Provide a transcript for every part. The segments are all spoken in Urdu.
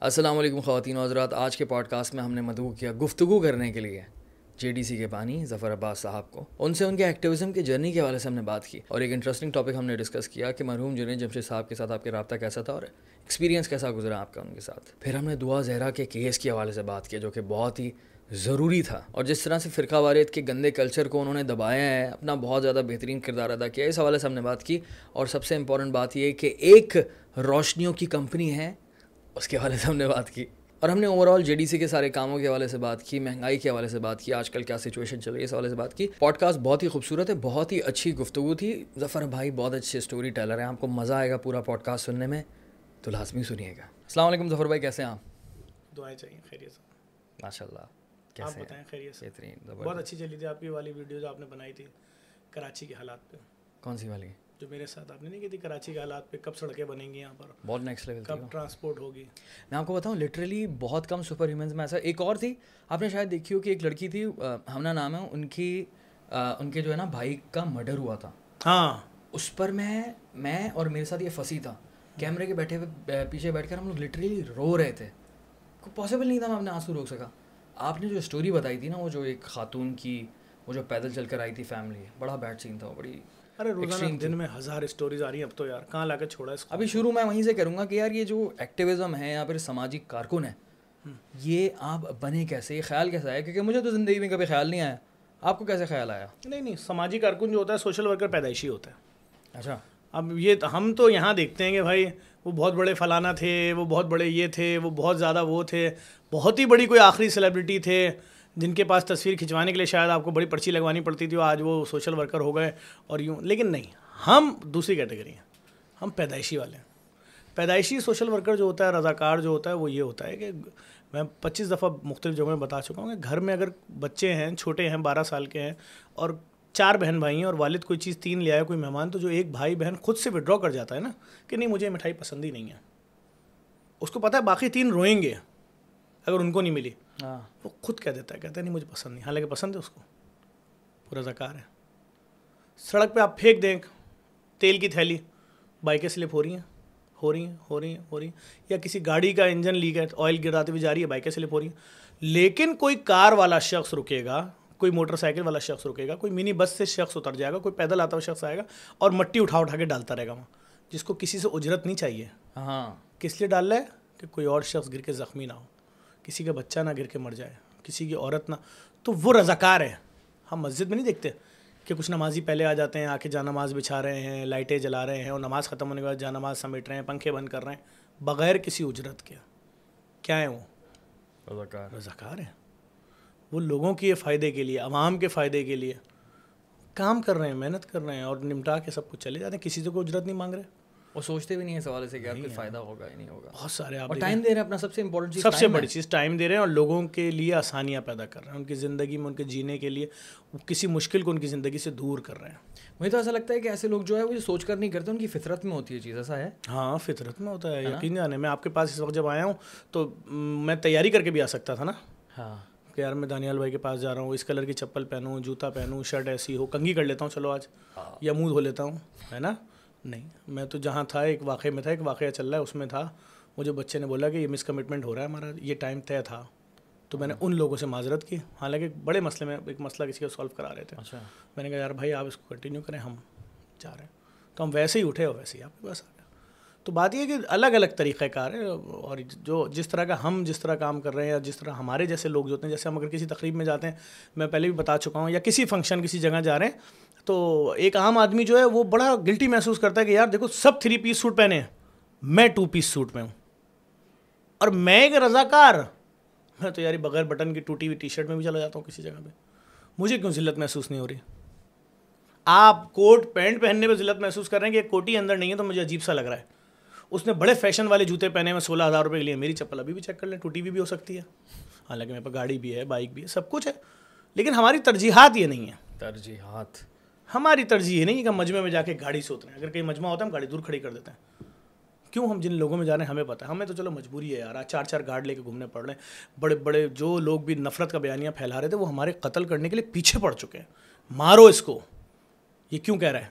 السلام علیکم خواتین و حضرات، آج کے پوڈ کاسٹ میں ہم نے مدعو کیا گفتگو کرنے کے لیے جے ڈی سی کے بانی ظفر عباس صاحب کو۔ ان سے ان کے ایکٹیویزم کی جرنی کے حوالے سے ہم نے بات کی اور ایک انٹرسٹنگ ٹاپک ہم نے ڈسکس کیا کہ مرحوم جنید جمشید صاحب کے ساتھ آپ کے رابطہ کیسا تھا اور ایکسپیرینس کیسا گزرا آپ کا ان کے ساتھ۔ پھر ہم نے دعا زہرا کے کیس کے حوالے سے بات کیا جو کہ بہت ہی ضروری تھا اور جس طرح سے فرقہ واریت کے گندے کلچر کو انہوں نے دبایا ہے، اپنا بہت زیادہ بہترین کردار ادا کیا اس حوالے سے ہم نے بات کی اور سب سے امپورٹنٹ بات یہ کہ ایک روشنیوں کی کمپنی ہے اس کے حوالے سے ہم نے بات کی۔ اور ہم نے over all J D C کے سارے کاموں کے حوالے سے بات کی مہنگائی کے حوالے سے بات کی آج کل کیا سچویشن چل رہی ہے اس حوالے سے بات کی۔ پوڈ کاسٹ بہت ہی خوبصورت ہے بہت ہی اچھی گفتگو تھی۔ ظفر بھائی بہت اچھے اسٹوری ٹیلر ہیں آپ کو مزہ آئے گا پورا پوڈ کاسٹ سننے میں۔ تو لازمی سنیے گا۔ السلام علیکم ظفر بھائی کیسے ہیں آپ؟ دعائیں چاہیے خیریت سے۔ ماشاء اللہ کیسے بتائیں خیریت سے۔ بہترین بہت اچھی چلی تھی آپ کی والی ویڈیو جو آپ نے بنائی تھی کراچی کے حالات پہ۔ کون سی والی؟ جو میرے ساتھ آپ نے نہیں کی تھی کراچی کے حالات پہ کب سڑکیں بنیں گی یہاں پر؟ بہت نیکسٹ لیول کب ٹرانسپورٹ ہوگی؟ میں آپ کو بتاؤں لٹرلی بہت کم سپر ہیومنس میں ایسا ایک اور تھی آپ نے شاید دیکھی ہو کہ ایک لڑکی تھی ہمنا نام ہے ان کی ان کے جو ہے نا بھائی کا مرڈر ہوا تھا۔ ہاں۔ اس پر میں میں اور میرے ساتھ یہ پھنسی تھا۔ کیمرے کے بیٹھے ہوئے پیچھے بیٹھ کر ہم لوگ لٹرلی رو رہے تھے۔ پاسبل نہیں تھا میں اپنے آنسو روک سکا۔ آپ نے جو اسٹوری بتائی تھی نا وہ جو ایک خاتون کی وہ جو پیدل چل کر آئی تھی فیملی بڑا بیڈ سین تھا بڑی ارے روزانہ دن میں ہزار اسٹوریز آ رہی ہیں اب تو یار کہاں لا کے چھوڑا اس ابھی شروع میں وہیں سے کروں گا کہ یار یہ جو ایکٹیویزم ہے یا پھر سماجی کارکن ہے یہ آپ بنے کیسے؟ یہ خیال کیسا ہے؟ کیونکہ مجھے تو زندگی میں کبھی خیال نہیں آیا۔ آپ کو کیسے خیال آیا؟ نہیں نہیں سماجی کارکن جو ہوتا ہے سوشل ورکر پیدائشی ہوتا ہے۔ اچھا۔ اب یہ ہم تو یہاں دیکھتے ہیں کہ بھائی وہ بہت بڑے فلانا تھے وہ بہت بڑے یہ تھے وہ بہت زیادہ وہ تھے بہت ہی بڑی کوئی آخری سیلیبریٹی تھے۔ جن کے پاس تصویر کھنچوانے کے لیے شاید آپ کو بڑی پرچی لگوانی پڑتی تھی آج وہ سوشل ورکر ہو گئے اور یوں۔ لیکن نہیں، ہم دوسری کیٹیگری ہیں۔ ہم پیدائشی والے ہیں۔ پیدائشی سوشل ورکر جو ہوتا ہے، رضاکار جو ہوتا ہے، وہ یہ ہوتا ہے کہ میں پچیس دفعہ مختلف جگہوں میں بتا چکا ہوں کہ گھر میں اگر بچے ہیں، چھوٹے ہیں، بارہ سال کے ہیں اور چار بہن بھائی ہیں اور والد کوئی چیز تین لے آئے، کوئی مہمان، تو جو ایک بھائی بہن خود سے ودرا کر جاتا ہے نا کہ نہیں، مجھے مٹھائی پسند ہی نہیں ہے۔ اس کو پتہ ہے، باقی تین روئیں گے اگر ان کو نہیں ملی۔ ہاں۔ وہ خود کہہ دیتا ہے کہتا ہے نہیں مجھے پسند نہیں۔ حالانکہ پسند ہے اس کو۔ پورا زکار ہے۔ سڑک پہ آپ پھینک دیں تیل کی تھیلی بائکیں سلپ ہو رہی ہیں ہو رہی ہیں ہو رہی ہیں ہو رہی ہیں۔ یا کسی گاڑی کا انجن لیک ہے آئل گراتے ہوئے جا رہی ہے بائکیں سلپ ہو رہی ہیں۔ لیکن کوئی کار والا شخص رکے گا کوئی موٹر سائیکل والا شخص رکے گا کوئی منی بس سے شخص اتر جائے گا کوئی پیدل آتا ہوا شخص آئے گا اور مٹی اٹھا اٹھا کے ڈالتا رہے گا وہاں جس کو کسی سے اجرت نہیں چاہیے۔ ہاں۔ کس لیے ڈال رہا ہے؟ کہ کوئی اور شخص گر کے زخمی نہ ہو۔ کسی کا بچہ نہ گر کے مر جائے کسی کی عورت نہ۔ تو وہ رضاکار ہے ہم مسجد میں نہیں دیکھتے کہ کچھ نمازی پہلے آ جاتے ہیں آ کے جا نماز بچھا رہے ہیں لائٹیں جلا رہے ہیں اور نماز ختم ہونے کے بعد جا نماز سمیٹ رہے ہیں پنکھے بند کر رہے ہیں۔ بغیر کسی اجرت کے۔ کیا ہے وہ؟ رضاکار۔ رضاکار ہیں۔ وہ لوگوں کے فائدے کے لیے عوام کے فائدے کے لیے کام کر رہے ہیں محنت کر رہے ہیں اور نمٹا کے سب کچھ چلے جاتے ہیں۔ کسی سے کوئی اجرت نہیں مانگ رہے۔ وہ سوچتے بھی نہیں ہیں سوالے سے کہ کوئی فائدہ ہوگا یا نہیں ہوگا۔ بہت سارے آپ اور ٹائم دے رہے ہیں اپنا سب سے امپورٹنٹ چیز سب سے بڑی چیز ٹائم دے رہے ہیں اور لوگوں کے لیے آسانیاں پیدا کر رہے ہیں۔ ان کی زندگی میں ان کے جینے کے لیے کسی مشکل کو ان کی زندگی سے دور کر رہے ہیں۔ مجھے تو ایسا لگتا ہے کہ ایسے لوگ جو ہے وہ یہ سوچ کر نہیں کرتے ان کی فطرت میں ہوتی ہے چیز ایسا ہے؟ ہاں فطرت میں ہوتا ہے یقین جانے میں آپ کے پاس اس وقت جب آیا ہوں تو میں تیاری کر کے بھی آ سکتا تھا نا؟ ہاں۔ کہ یار میں دانیال بھائی کے پاس جا رہا ہوں اس کلر کی چپل پہنوں جوتا پہنوں شرٹ ایسی ہو کنگھی کر لیتا ہوں چلو آج یا منہ دھو لیتا ہوں ہے نا؟ نہیں میں تو جہاں تھا ایک واقعے میں تھا ایک واقعہ چل رہا ہے اس میں تھا۔ مجھے بچے نے بولا کہ یہ مس کمٹمنٹ ہو رہا ہے ہمارا یہ ٹائم طے تھا۔ تو میں نے ان لوگوں سے معذرت کی۔ حالانکہ بڑے مسئلے میں ایک مسئلہ کسی کا سالو کرا رہے تھے۔ اچھا۔ میں نے کہا یار بھائی آپ اس کو کنٹینیو کریں ہم جا رہے ہیں۔ تو ہم ویسے ہی اٹھے اور ویسے ہی آپ کے پاس آ گیا تو بات یہ ہے کہ الگ الگ طریقہ کار ہے اور جو جس طرح کا ہم جس طرح کام کر رہے ہیں یا جس طرح ہمارے جیسے لوگ جو ہوتے ہیں جیسے ہم اگر کسی تقریب میں جاتے ہیں میں پہلے بھی بتا چکا ہوں یا کسی فنکشن کسی جگہ جا رہے ہیں تو ایک عام آدمی جو ہے وہ بڑا گلٹی محسوس کرتا ہے کہ یار دیکھو سب تھری پیس سوٹ پہنے ہیں۔ میں ٹو پیس سوٹ میں ہوں۔ اور میں ایک رضاکار۔ میں تو یار بغیر بٹن کی ٹوٹی ہوئی ٹی شرٹ میں بھی چلا جاتا ہوں کسی جگہ پہ۔ مجھے کیوں ذلت محسوس نہیں ہو رہی؟ آپ کوٹ پینٹ پہننے پہ ذلت محسوس کر رہے ہیں کہ ایک کوٹی اندر نہیں ہے تو مجھے عجیب سا لگ رہا ہے۔ اس نے بڑے فیشن والے جوتے پہنے میں سولہ ہزار روپے کے لیے۔ میری چپل ابھی بھی چیک کر لیں۔ ٹوٹی بھی, بھی ہو سکتی ہے۔ حالانکہ میرے پاس گاڑی بھی ہے بائک بھی ہے سب کچھ ہے۔ لیکن ہماری ترجیحات یہ نہیں ہے ترجیحات۔ ہماری ترجیح یہ نہیں کہ ہم مجمع میں جا کے گاڑی سے اتریں اگر کہیں مجمع ہوتا ہے، ہم گاڑی دور کھڑی کر دیتے ہیں۔ کیوں ہم جن لوگوں میں جا رہے ہیں، ہمیں پتہ ہے۔ ہمیں تو چلو مجبوری ہے یار چار چار گارڈ لے کے گھومنے پڑ رہے ہیں۔ بڑے بڑے جو لوگ بھی نفرت کا بیانیاں پھیلا رہے تھے، وہ ہمارے قتل کرنے کے لیے پیچھے پڑ چکے ہیں۔ مارو اس کو۔ یہ کیوں کہہ رہا ہے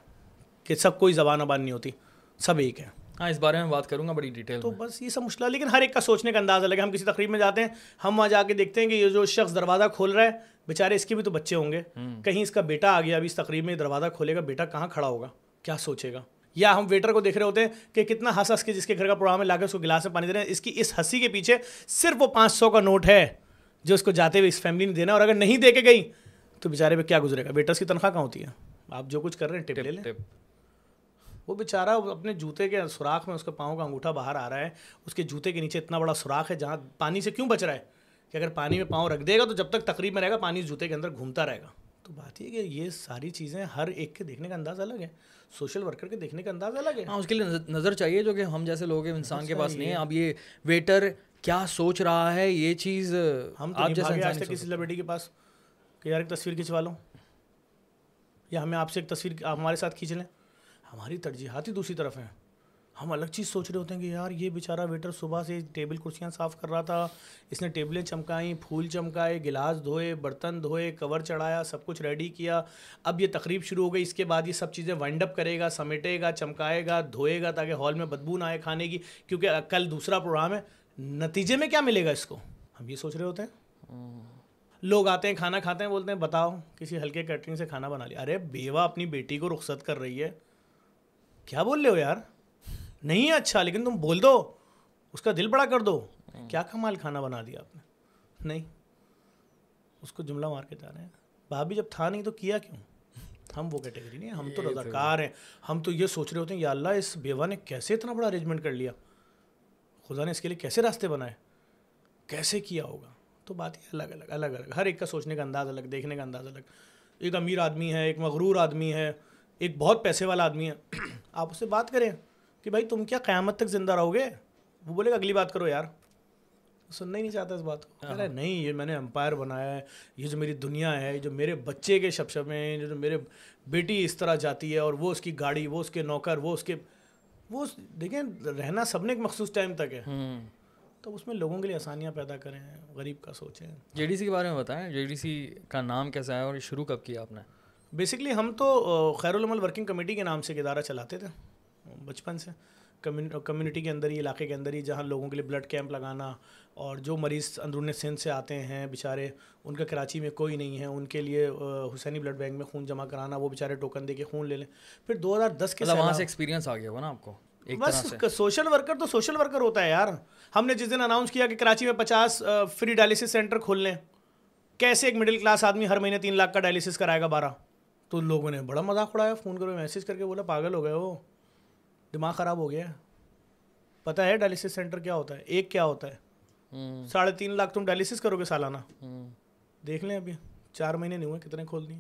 کہ سب کوئی زبان ابان نہیں ہوتی، سب ایک ہے ہاں اس بارے میں بات کروں گا بڑی ڈیٹیل تو بس یہ سب مشکل لیکن ہر ایک کا سوچنے کا انداز الگ ہے ہم کسی تقریب میں جاتے ہیں ہم وہاں جا کے دیکھتے ہیں کہ یہ جو شخص دروازہ کھول رہا ہے بیچارے اس کے بھی تو بچے ہوں گے۔ کہیں اس کا بیٹا آ گیا ابھی اس تقریب میں دروازہ کھولے گا بیٹا کہاں کھڑا ہوگا؟ کیا سوچے گا؟ یا ہم ویٹر کو دیکھ رہے ہوتے ہیں کہ کتنا ہنس ہنس کے جس کے گھر کا پروگرام ہے لا کے اس کو گلاس میں پانی دے رہے ہیں۔ اس کی اس ہنسی کے پیچھے صرف وہ پانچ سو کا نوٹ ہے جو اس کو جاتے ہوئے اس فیملی نے دینا اور اگر نہیں دے کے گئی تو بیچارے پہ کیا گزرے گا؟ ویٹرس کی تنخواہ کہاں ہوتی ہے؟ آپ جو کچھ کر رہے ہیں ٹپ لے لیں۔ وہ بیچارہ اپنے جوتے کے سوراخ میں اس کے پاؤں کا انگوٹھا باہر آ رہا ہے اس کے جوتے کے نیچے اتنا بڑا سوراخ ہے جہاں پانی سے کیوں بچ رہا ہے؟ کہ اگر پانی میں پاؤں رکھ دے گا تو جب تک تقریب میں رہے گا پانی جوتے کے اندر گھومتا رہے گا۔ تو بات یہ کہ یہ ساری چیزیں ہر ایک کے دیکھنے کا انداز الگ ہے سوشل ورکر کے دیکھنے کا انداز الگ ہے۔ ہاں اس کے لیے نظر چاہیے جو کہ ہم جیسے لوگ ہیں انسان کے پاس نہیں ہے۔ اب یہ ویٹر کیا سوچ رہا ہے؟ یہ چیز ہم آپ جیسے آج تک کسی سیلیبریٹی کے پاس کہ یار ایک تصویر کھنچوا لو یا ہمیں آپ سے ایک تصویر ہمارے ساتھ کھینچ لیں۔ ہماری ترجیحات ہی دوسری طرف ہیں۔ ہم الگ چیز سوچ رہے ہوتے ہیں کہ یار یہ بیچارہ ویٹر صبح سے ٹیبل کرسیاں صاف کر رہا تھا۔ اس نے ٹیبلیں چمکائیں، پھول چمکائے، گلاس دھوئے، برتن دھوئے، کور چڑھایا، سب کچھ ریڈی کیا۔ اب یہ تقریب شروع ہو گئی۔ اس کے بعد یہ سب چیزیں وائنڈ اپ کرے گا، سمیٹے گا، چمکائے گا، دھوئے گا تاکہ ہال میں بدبو نہ آئے کھانے کی۔ کیونکہ کل دوسرا پروگرام ہے۔ نتیجے میں کیا ملے گا اس کو؟ ہم یہ سوچ رہے ہوتے ہیں۔ لوگ آتے ہیں، کھانا کھاتے ہیں، بولتے ہیں، بتاؤ، کسی ہلکے کیٹرنگ سے کھانا بنا لیا۔ ارے، بیوہ اپنی بیٹی کو رخصت کر رہی ہے۔ کیا بول رہے ہو یار؟ نہیں ہے اچھا لیکن تم بول دو۔ اس کا دل بڑا کر دو۔ کیا کمال کھانا بنا دیا آپ نے؟ نہیں۔ اس کو جملہ مار کے جا رہے ہیں۔ بھابھی جب تھا نہیں تو کیا کیوں؟ ہم وہ کیٹیگری نہیں ہم تو رضاکار ہیں۔ ہم تو یہ سوچ رہے ہوتے ہیں یا اللہ اس بیوہ نے کیسے اتنا بڑا ارینجمنٹ کر لیا؟ خدا نے اس کے لیے کیسے راستے بنائے؟ کیسے کیا ہوگا؟ تو بات یہ الگ الگ الگ الگ۔ ہر ایک کا سوچنے کا انداز الگ دیکھنے کا انداز الگ۔ ایک امیر آدمی ہے ایک مغرور آدمی ہے۔ ایک بہت پیسے والا آدمی ہے۔ آپ اس سے بات کریں کہ بھائی تم کیا قیامت تک زندہ رہو گے؟ وہ بولے گا اگلی بات کرو یار۔ سننا ہی نہیں چاہتا اس بات کو۔ ارے نہیں یہ میں نے امپائر بنایا ہے یہ جو میری دنیا ہے جو میرے بچے کے شب شب ہیں جو میرے بیٹی اس طرح جاتی ہے اور وہ اس کی گاڑی وہ اس کے نوکر وہ اس کے وہ دیکھیں رہنا سب نے ایک مخصوص ٹائم تک ہے۔ تو اس میں لوگوں کے لیے آسانیاں پیدا کریں غریب کا سوچیں۔ جے ڈی سی کے بارے میں بتائیں جے ڈی سی کا نام کیسا ہے اور شروع کب کیا آپ نے؟ بیسکلی ہم تو خیر العمل ورکنگ کمیٹی کے نام سے ایک ادارہ چلاتے تھے بچپن سے۔ کمیونٹی کے اندر ہی علاقے کے اندر ہی جہاں لوگوں کے لیے بلڈ کیمپ لگانا اور جو مریض اندرون سندھ سے آتے ہیں بیچارے ان کا کراچی میں کوئی نہیں ہے۔ ان کے لیے حسینی بلڈ بینک میں خون جمع کرانا وہ بیچارے ٹوکن دے کے خون لے لیں۔ پھر دو ہزار دس کے وہاں سے ایکسپیرینس آ گیا ہوا نا آپ کو بس سوشل ورکر تو سوشل ورکر ہوتا ہے یار۔ ہم نے جس دن اناؤنس کیا کہ کراچی میں پچاس فری ڈائلسس سینٹر کھول لیں کیسے ایک مڈل کلاس آدمی ہر مہینے تین لاکھ کا ڈائلسس کرائے گا بارہ؟ تو لوگوں نے بڑا مذاق اڑایا فون کرو میسیج کر کے بولا پاگل ہو گئے وہ دماغ خراب ہو گیا۔ پتہ ہے ڈائلسس سینٹر کیا ہوتا ہے؟ ایک کیا ہوتا ہے؟ ساڑھے تین لاکھ تم ڈائلسس کرو گے سالانہ۔ دیکھ لیں ابھی چار مہینے نہیں ہوئے کتنے کھول دیے۔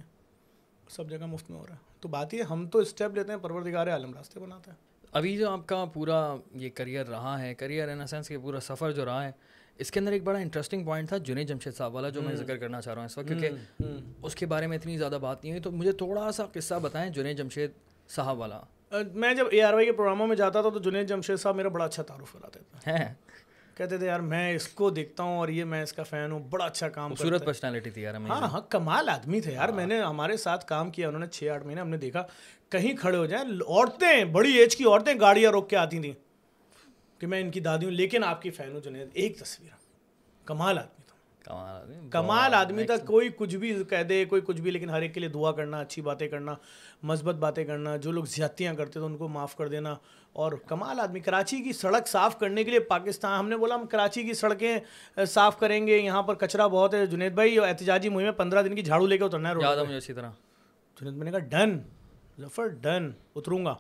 سب جگہ مفت میں ہو رہا ہے۔ تو بات یہ ہم تو اسٹیپ لیتے ہیں پروردگار عالم راستے بناتے ہیں ابھی جو آپ کا پورا یہ کریئر رہا ہے کریئر ان سینس کہ پورا سفر جو رہا ہے اس کے اندر ایک بڑا انٹرسٹنگ پوائنٹ تھا جنید جمشید صاحب والا جو میں ذکر کرنا چاہ رہا ہوں اس وقت کیونکہ اس کے بارے میں اتنی زیادہ بات نہیں ہوئی۔ تو مجھے تھوڑا سا قصہ بتائیں جنید جمشید صاحب والا۔ میں جب اے آر وائی کے پروگراموں میں جاتا تھا تو جنید جمشید صاحب میرا بڑا اچھا تعارف کراتے تھے۔ کہتے تھے یار میں اس کو دیکھتا ہوں اور یہ میں اس کا فین ہوں بڑا اچھا کام صورت پرسنالٹی تھی یار ہاں ہاں کمال آدمی تھے یار۔ میں نے ہمارے ساتھ کام کیا انہوں نے چھ آٹھ مہینے ہم نے دیکھا کہیں کھڑے ہو جائیں عورتیں بڑی ایج کی عورتیں گاڑیاں روک کے آتی تھیں۔ کہ میں ان کی دادی ہوں لیکن آپ کی فین ہوں جنید ایک تصویر کمال آدمی کمال آدمی تھا۔ کوئی کچھ بھی کہہ دے کوئی کچھ بھی لیکن ہر ایک کے لیے دعا کرنا اچھی باتیں کرنا مثبت باتیں کرنا جو لوگ زیادتیاں کرتے تھے ان کو معاف کر دینا۔ اور کمال آدمی کراچی کی سڑک صاف کرنے کے لیے پاکستان ہم نے بولا ہم کراچی کی سڑکیں صاف کریں گے۔ یہاں پر کچرا بہت ہے۔ جنید بھائی احتجاجی مہم پندرہ دن کی جھاڑو لے کے اترنا ہے اسی طرح۔ جنید میں نے کہا ڈن ظفر ڈن اتروں گا۔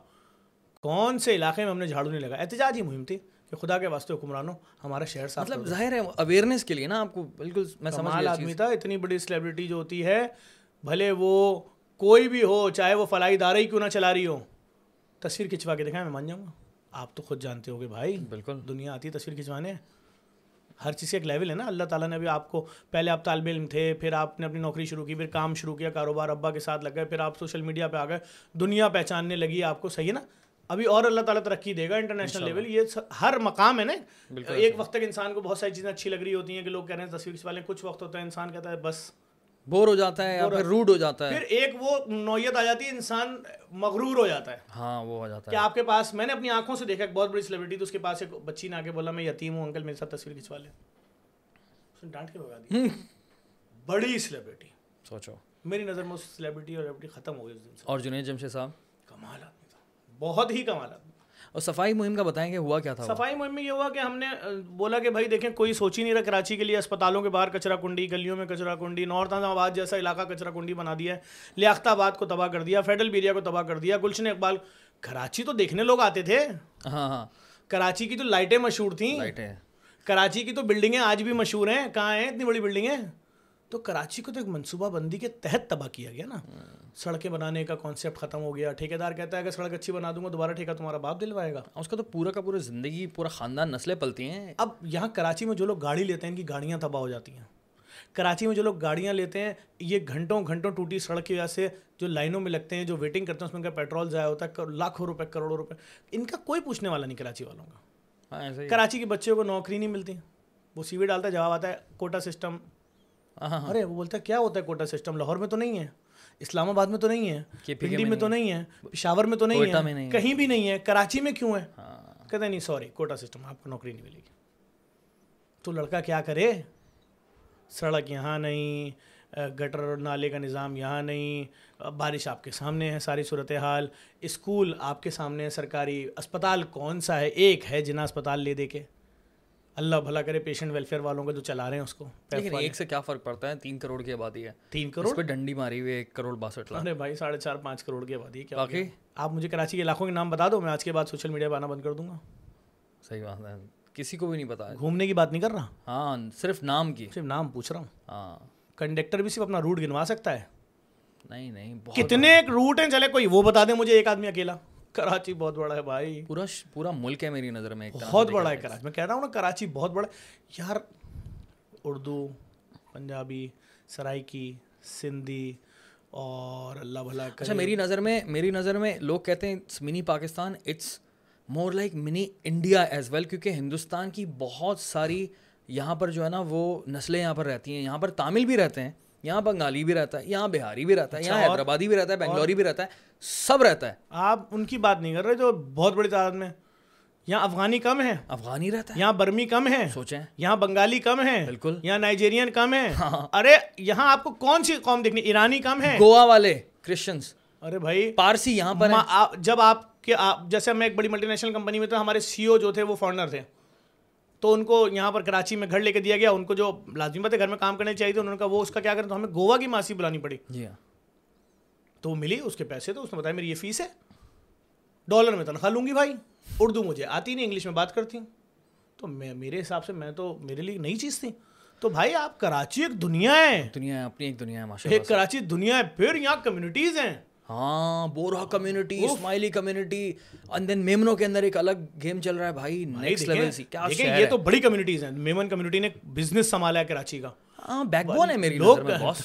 کون سے علاقے میں ہم نے جھاڑو نہیں لگا احتجاجی مہم تھی کہ خدا کے واسطے حکمرانوں ہمارا شہر صاف مطلب ظاہر ہے اویئرنیس کے لیے نا آپ کو بالکل میں سمجھ آدمی تھا اتنی بڑی سیلیبریٹی جو ہوتی ہے بھلے وہ کوئی بھی ہو چاہے وہ فلاحی ادارے ہی کیوں نہ چلا رہی ہو تصویر کھنچوا کے دکھائیں میں مان جاؤں گا۔ آپ تو خود جانتے ہو کہ بھائی بالکل۔ دنیا آتی ہے تصویر کھنچوانے۔ ہر چیز کا ایک لیول ہے نا۔ اللہ تعالیٰ نے بھی آپ کو پہلے آپ طالب علم تھے پھر آپ نے اپنی نوکری شروع کی پھر کام شروع کیا کاروبار ابا کے ساتھ لگ گئے پھر آپ سوشل میڈیا پہ آ گئے۔ دنیا پہچاننے لگی آپ کو صحیح ہے نا؟ ابھی اور اللہ تعالیٰ ترقی دے گا انٹرنیشنل لیول یہ ہر مقام ہے نا؟ ایک وقت تک انسان کو بہت ساری چیزیں اچھی لگ رہی ہوتی ہیں کہ لوگ کہہ رہے ہیں تصویر والے کچھ وقت ہوتا ہے انسان کہتا ہے بس۔ بور ہو جاتا ہے یا پھر روڈ ہو جاتا ہے۔ پھر ایک وہ نوعیت آ جاتی ہے انسان مغرور ہو جاتا ہے۔ ہاں وہ ہو جاتا کہ ہے آپ کے پاس میں نے اپنی آنکھوں سے دیکھا ایک بہت بڑی سیلیبریٹی تو اس کے پاس ایک بچی نے آ کے بولا میں یتیم ہوں انکل میرے ساتھ تصویر کھنچوا لیں۔ اس نے ڈانٹ کے بگا دی بڑی سیلیبریٹی سوچو۔ میری نظر میں اس سیلیبریٹی اور ختم ہو گئی اور جنید جمشید صاحب؟ کمال۔ تھا بہت ہی کمال آدمی اور صفائی مہم کا بتائیں کہ ہوا کیا تھا؟ صفائی مہم میں یہ ہوا کہ ہم نے بولا کہ بھائی دیکھیں کوئی سوچ ہی نہیں رہا کراچی کے لیے اسپتالوں کے باہر کچرا کنڈی گلیوں میں کچرا کنڈی نارتھ آباد جیسا علاقہ کچرا کنڈی بنا دیا ہے۔ لیاقت آباد کو تباہ کر دیا فیڈرل بیریا کو تباہ کر دیا۔ گلشن اقبال کراچی تو دیکھنے لوگ آتے تھے۔ ہاں ہاں۔ کراچی کی تو لائٹیں مشہور تھیں۔ رائٹ ہے کراچی کی تو بلڈنگیں آج بھی مشہور ہیں۔ کہاں ہیں؟ اتنی بڑی بلڈنگیں۔ تو کراچی کو تو ایک منصوبہ بندی کے تحت تباہ کیا گیا نا۔ سڑکیں بنانے کا کانسیپٹ ختم ہو گیا۔ ٹھیکیدار کہتا ہے کہ سڑک اچھی بنا دوں گا دوبارہ ٹھیکہ تمہارا باپ دلوائے گا۔ اس کا تو پورا کا پورا زندگی پورا خاندان نسلیں پلتی ہیں۔ اب یہاں کراچی میں جو لوگ گاڑی لیتے ہیں ان کی گاڑیاں تباہ ہو جاتی ہیں۔ کراچی میں جو لوگ گاڑیاں لیتے ہیں یہ گھنٹوں گھنٹوں ٹوٹی سڑک کی وجہ سے جو لائنوں میں لگتے ہیں جو ویٹنگ کرتے ہیں اس میں ان کا پیٹرول ضائع ہوتا ہے لاکھوں روپے کروڑوں روپے۔ ان کا کوئی پوچھنے والا نہیں کراچی والوں کا۔ ہاں کراچی کے بچوں کو نوکری نہیں ملتی۔ وہ سی وی ڈالتا ہے جواب آتا ہے کوٹا سسٹم ہاں ہاں ارے وہ بولتا ہے کیا ہوتا ہے کوٹا سسٹم لاہور میں تو نہیں ہے۔ اسلام آباد میں تو نہیں ہے پنڈی میں تو نہیں ہے۔ پشاور میں تو نہیں ہے۔ کہیں بھی نہیں ہے کراچی میں کیوں ہے؟ ہاں۔ کہتے ہیں نہیں سوری کوٹا سسٹم آپ کو نوکری نہیں ملے گی۔ تو لڑکا کیا کرے؟ سڑک یہاں نہیں گٹر نالے کا نظام یہاں نہیں بارش آپ کے سامنے ہے ساری صورت حال اسکول آپ کے سامنے ہے سرکاری اسپتال کون سا ہے؟ ایک ہے جنا اسپتال لے دے کے۔ اللہ بھلا کرے پیشنٹ ویلفیئر والوں کا جو چلا رہے ہیں اس کو. لیکن ایک سے کیا فرق پڑتا ہے؟ تین کروڑ کی آبادی ہے. تین اس کروڑ پہ ڈنڈی ماری ہوئی ایک کروڑ باسٹھ لاکھ. ارے بھائی ساڑھے چار پانچ کروڑ کی آبادی ہے کیا باقی؟ آپ مجھے کراچی کے علاقوں کے نام بتا دو میں آج کے بعد سوشل میڈیا پہ آنا بند کر دوں گا. صحیح بات ہے. کسی کو بھی نہیں پتا. گھومنے کی بات نہیں کر رہا؟ ہاں صرف نام کی. صرف نام پوچھ رہا ہوں. ہاں۔ کنڈکٹر بھی صرف اپنا روٹ گنوا سکتا ہے؟ نہیں نہیں کتنے روٹ ہیں؟ چلے کوئی وہ بتا دے مجھے ایک آدمی اکیلا. کراچی بہت بڑا ہے بھائی۔ پورا پورا ملک ہے میری نظر میں بہت بڑا ہے کراچی۔ میں کہہ رہا ہوں نا کراچی بہت بڑا یار اردو پنجابی سرائکی سندھی اور اللہ بھلا اچھا میری نظر میں میری نظر میں لوگ کہتے ہیں mini Pakistan it's more like mini India as well کیونکہ ہندوستان کی بہت ساری یہاں پر جو ہے نا وہ نسلیں یہاں پر رہتی ہیں۔ یہاں پر تامل بھی رہتے ہیں یہاں بنگالی بھی رہتا ہے یہاں بہاری بھی رہتا ہے یہاں حیدرآبادی بھی رہتا ہے بنگلوری بھی رہتا ہے۔ سب رہتا ہے۔ آپ ان کی بات نہیں کر رہے جو بہت بڑی تعداد میں یہاں افغانی کم ہیں۔ افغانی رہتا ہے۔ یہاں برمی کم ہیں۔ سوچیں۔ یہاں بنگالی کم ہیں۔ بالکل۔ یہاں نائجیرین کم ہیں۔ ارے یہاں آپ کو کون سی قوم دیکھنی؟ ایرانی کم ہے گوا والے کرسچنس ارے بھائی۔ پارسی یہاں پر جب آپ کے آپ جیسے میں ایک بڑی ملٹی نیشنل کمپنی میں تھا ہمارے سی او جو تھے وہ فارنر تھے۔ تو ان کو یہاں پر کراچی میں گھر لے کے دیا گیا۔ ان کو جو لازمی بات ہے گھر میں کام کرنے چاہیے تھے انہوں نے کہا وہ اس کا کیا کریں؟ تو ہمیں گوا کی ماسی بلانی پڑی۔ جی ہاں۔ تو وہ ملی اس کے پیسے تو اس نے بتایا میری یہ فیس ہے۔ ڈالر میں تنخواہ لوں گی بھائی اردو مجھے آتی نہیں انگلش میں بات کرتی ہوں۔ تو میں میرے حساب سے میں تو میرے لیے نئی چیز تھی۔ تو بھائی آپ کراچی ایک دنیا ہے دنیا ہے اپنی ایک دنیا ہے ایک کراچی دنیا ہے پھر یہاں کمیونٹیز ہیں۔ ہاں Bohra community Ismaili community and then میمنو کے اندر ایک الگ گیم چل رہا ہے۔ بھائی نیکسٹ لیول سی کیا یہ تو بڑی کمیونٹیز ہیں۔ میمن کمیونٹی نے بزنس سنبھالا ہے کراچی کا۔ بیک بون ہے میری لوگ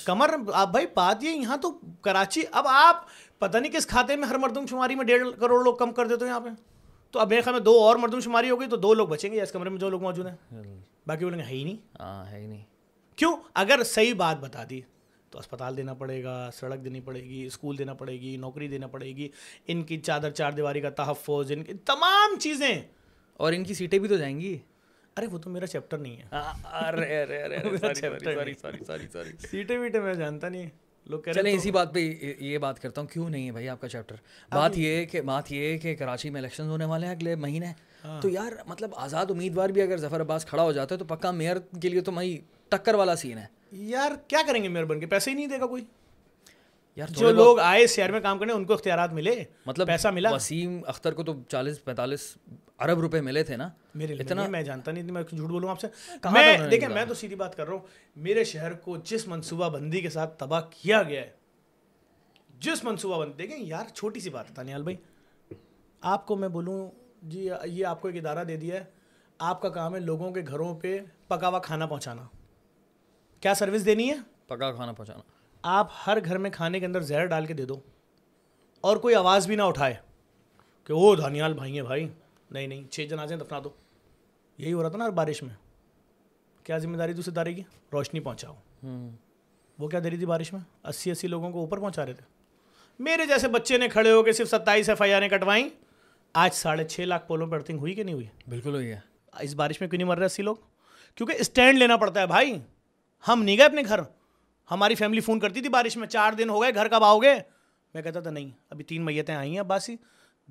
کمر آپ بھائی بات یہ یہاں تو کراچی اب آپ پتہ نہیں کس کھاتے میں ہر مردم شماری میں ڈیڑھ کروڑ لوگ کم کر دیتے ہو یہاں پہ۔ تو اب میرے خیال میں دو اور مردم شماری ہو گئی تو دو لوگ بچیں گے اس کمرے میں جو لوگ موجود ہیں۔ باقی بولیں گے ہے ہی نہیں۔ ہاں ہے ہی نہیں۔ کیوں؟ اگر صحیح بات بتا دی تو اسپتال دینا پڑے گا سڑک دینی پڑے گی اسکول دینا پڑے گی نوکری دینا پڑے گی۔ ان کی چادر چار دیواری کا تحفظ ان کی تمام چیزیں۔ اور ان کی سیٹیں بھی تو جائیں گی۔ ارے وہ تو میرا چیپٹر نہیں ہے۔ ارے ارے ارے سوری سوری سوری سوری سیٹیں ویٹیں میں جانتا نہیں لوگ کہہ رہے چلیں اسی بات پہ یہ بات کرتا ہوں۔ کیوں نہیں ہے بھائی آپ کا چیپٹر بات یہ ہے کہ بات یہ ہے کہ کراچی میں الیکشن ہونے والے ہیں اگلے مہینے۔ تو یار مطلب آزاد امیدوار بھی اگر ظفر عباس کھڑا ہو جاتا ہے تو پکا میئر کے لیے تو میں ٹکر والا سین ہے۔ یار کیا کریں گے میئر بن کے؟ پیسے ہی نہیں دے گا کوئی۔ یار جو لوگ آئے شہر میں کام کرنے ان کو اختیارات ملے۔ مطلب پیسہ ملا۔ وسیم اختر کو تو چالیس پینتالیس ارب روپے ملے تھے نا؟ میرے اتنا میں جانتا نہیں میں جھوٹ بولوں آپ سے؟ میں دیکھیں میں تو سیدھی بات کر رہا ہوں میرے شہر کو جس منصوبہ بندی کے ساتھ تباہ کیا گیا ہے جس منصوبہ بندی دیکھیں یار چھوٹی سی بات ہے بھائی آپ کو میں بولوں جی یہ آپ کو ایک ادارہ دے دیا ہے آپ کا کام ہے لوگوں کے گھروں پہ پکا ہوا کھانا پہنچانا۔ کیا سروس دینی ہے؟ پکا کھانا پہنچانا۔ آپ ہر گھر میں کھانے کے اندر زہر ڈال کے دے دو اور کوئی آواز بھی نہ اٹھائے کہ او دھانیال بھائی ہیں بھائی۔ نہیں نہیں چھ جنازیں دفنا دو۔ یہی ہو رہا تھا نا بارش میں۔ کیا ذمہ داری دوسری ادارے کی؟ روشنی پہنچاؤ۔ وہ کیا دے رہی تھی بارش میں؟ اسی اسی لوگوں کو اوپر پہنچا رہے تھے۔ میرے جیسے بچے نے کھڑے ہو کے صرف ستائیس ایف آئی آر کٹوائیں۔ آج ساڑھے چھ لاکھ پولوں پہ ارتھنگ ہوئی کہ نہیں ہوئی؟ بالکل ہوئی ہے۔ اس بارش میں کیوں نہیں مر رہے اسی لوگ؟ کیونکہ اسٹینڈ لینا پڑتا ہے بھائی۔ ہم نہیں گئے اپنے گھر۔ ہماری فیملی فون کرتی تھی بارش میں چار دن ہو گئے گھر کب آؤ گے؟ میں کہتا تھا نہیں ابھی تین میتیں آئی ہیں عباسی۔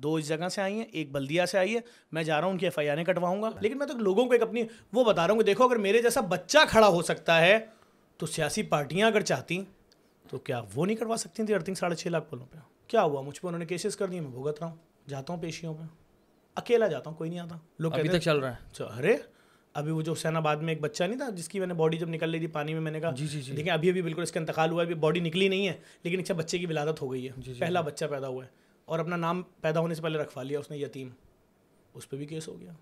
دو اس جگہ سے آئی ہیں ایک بلدیا سے آئی ہے میں جا رہا ہوں ان کی ایف آئی آر کٹواؤں گا۔ لیکن میں تو لوگوں کو ایک اپنی وہ بتا رہا ہوں کہ دیکھو اگر میرے جیسا بچہ کھڑا ہو سکتا ہے تو سیاسی پارٹیاں اگر چاہتی تو کیا وہ نہیں کروا سکتی تھیں؟ ارتھنگ ساڑھے چھ لاکھ پلوں پہ۔ کیا ہوا؟ مجھ پہ انہوں نے کیسز کر دیے میں بھگت رہا ہوں۔ جاتا ہوں پیشیوں پہ۔ اکیلا جاتا ہوں کوئی نہیں آتا۔ لوگ ابھی تک چل رہا ہے۔ ارے ابھی وہ جو حسین آباد میں ایک بچہ نہیں تھا جس کی میں نے باڈی جب نکل رہی تھی پانی میں میں نے کہا جی جی جی۔ دیکھیں ابھی ابھی بالکل اس کا انتقال ہوا ہے ابھی باڈی نکلی نہیں ہے لیکن اچھا بچے کی ولادت ہو گئی ہے۔ پہلا بچہ پیدا ہوا ہے۔ اور اپنا نام پیدا ہونے سے پہلے رکھوا لیا اس نے یتیم۔ اس پہ بھی کیس ہو گیا۔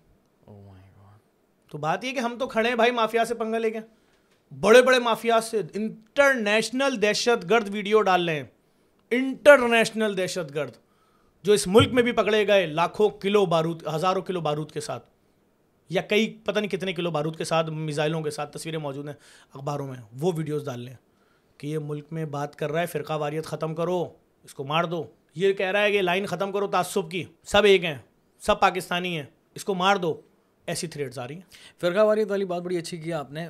تو بات یہ کہ ہم تو کھڑے ہیں بھائی مافیا سے پنگا لے کے۔ بڑے بڑے مافیا سے انٹرنیشنل دہشت گرد ویڈیو ڈال رہے ہیں۔ انٹرنیشنل دہشت گرد۔ جو اس ملک میں بھی پکڑے گئے لاکھوں کلو بارود ہزاروں کلو بارود کے ساتھ۔ یا کئی پتہ نہیں کتنے کلو بارود کے ساتھ میزائلوں کے ساتھ تصویریں موجود ہیں اخباروں میں۔ وہ ویڈیوز ڈال لیں کہ یہ ملک میں بات کر رہا ہے فرقہ واریت ختم کرو اس کو مار دو۔ یہ کہہ رہا ہے کہ لائن ختم کرو تعصب کی۔ سب ایک ہیں، سب پاکستانی ہیں۔ اس کو مار دو۔ ایسی تھریڈز آ رہی ہیں۔ فرقہ واریت والی بات بڑی اچھی کی آپ نے۔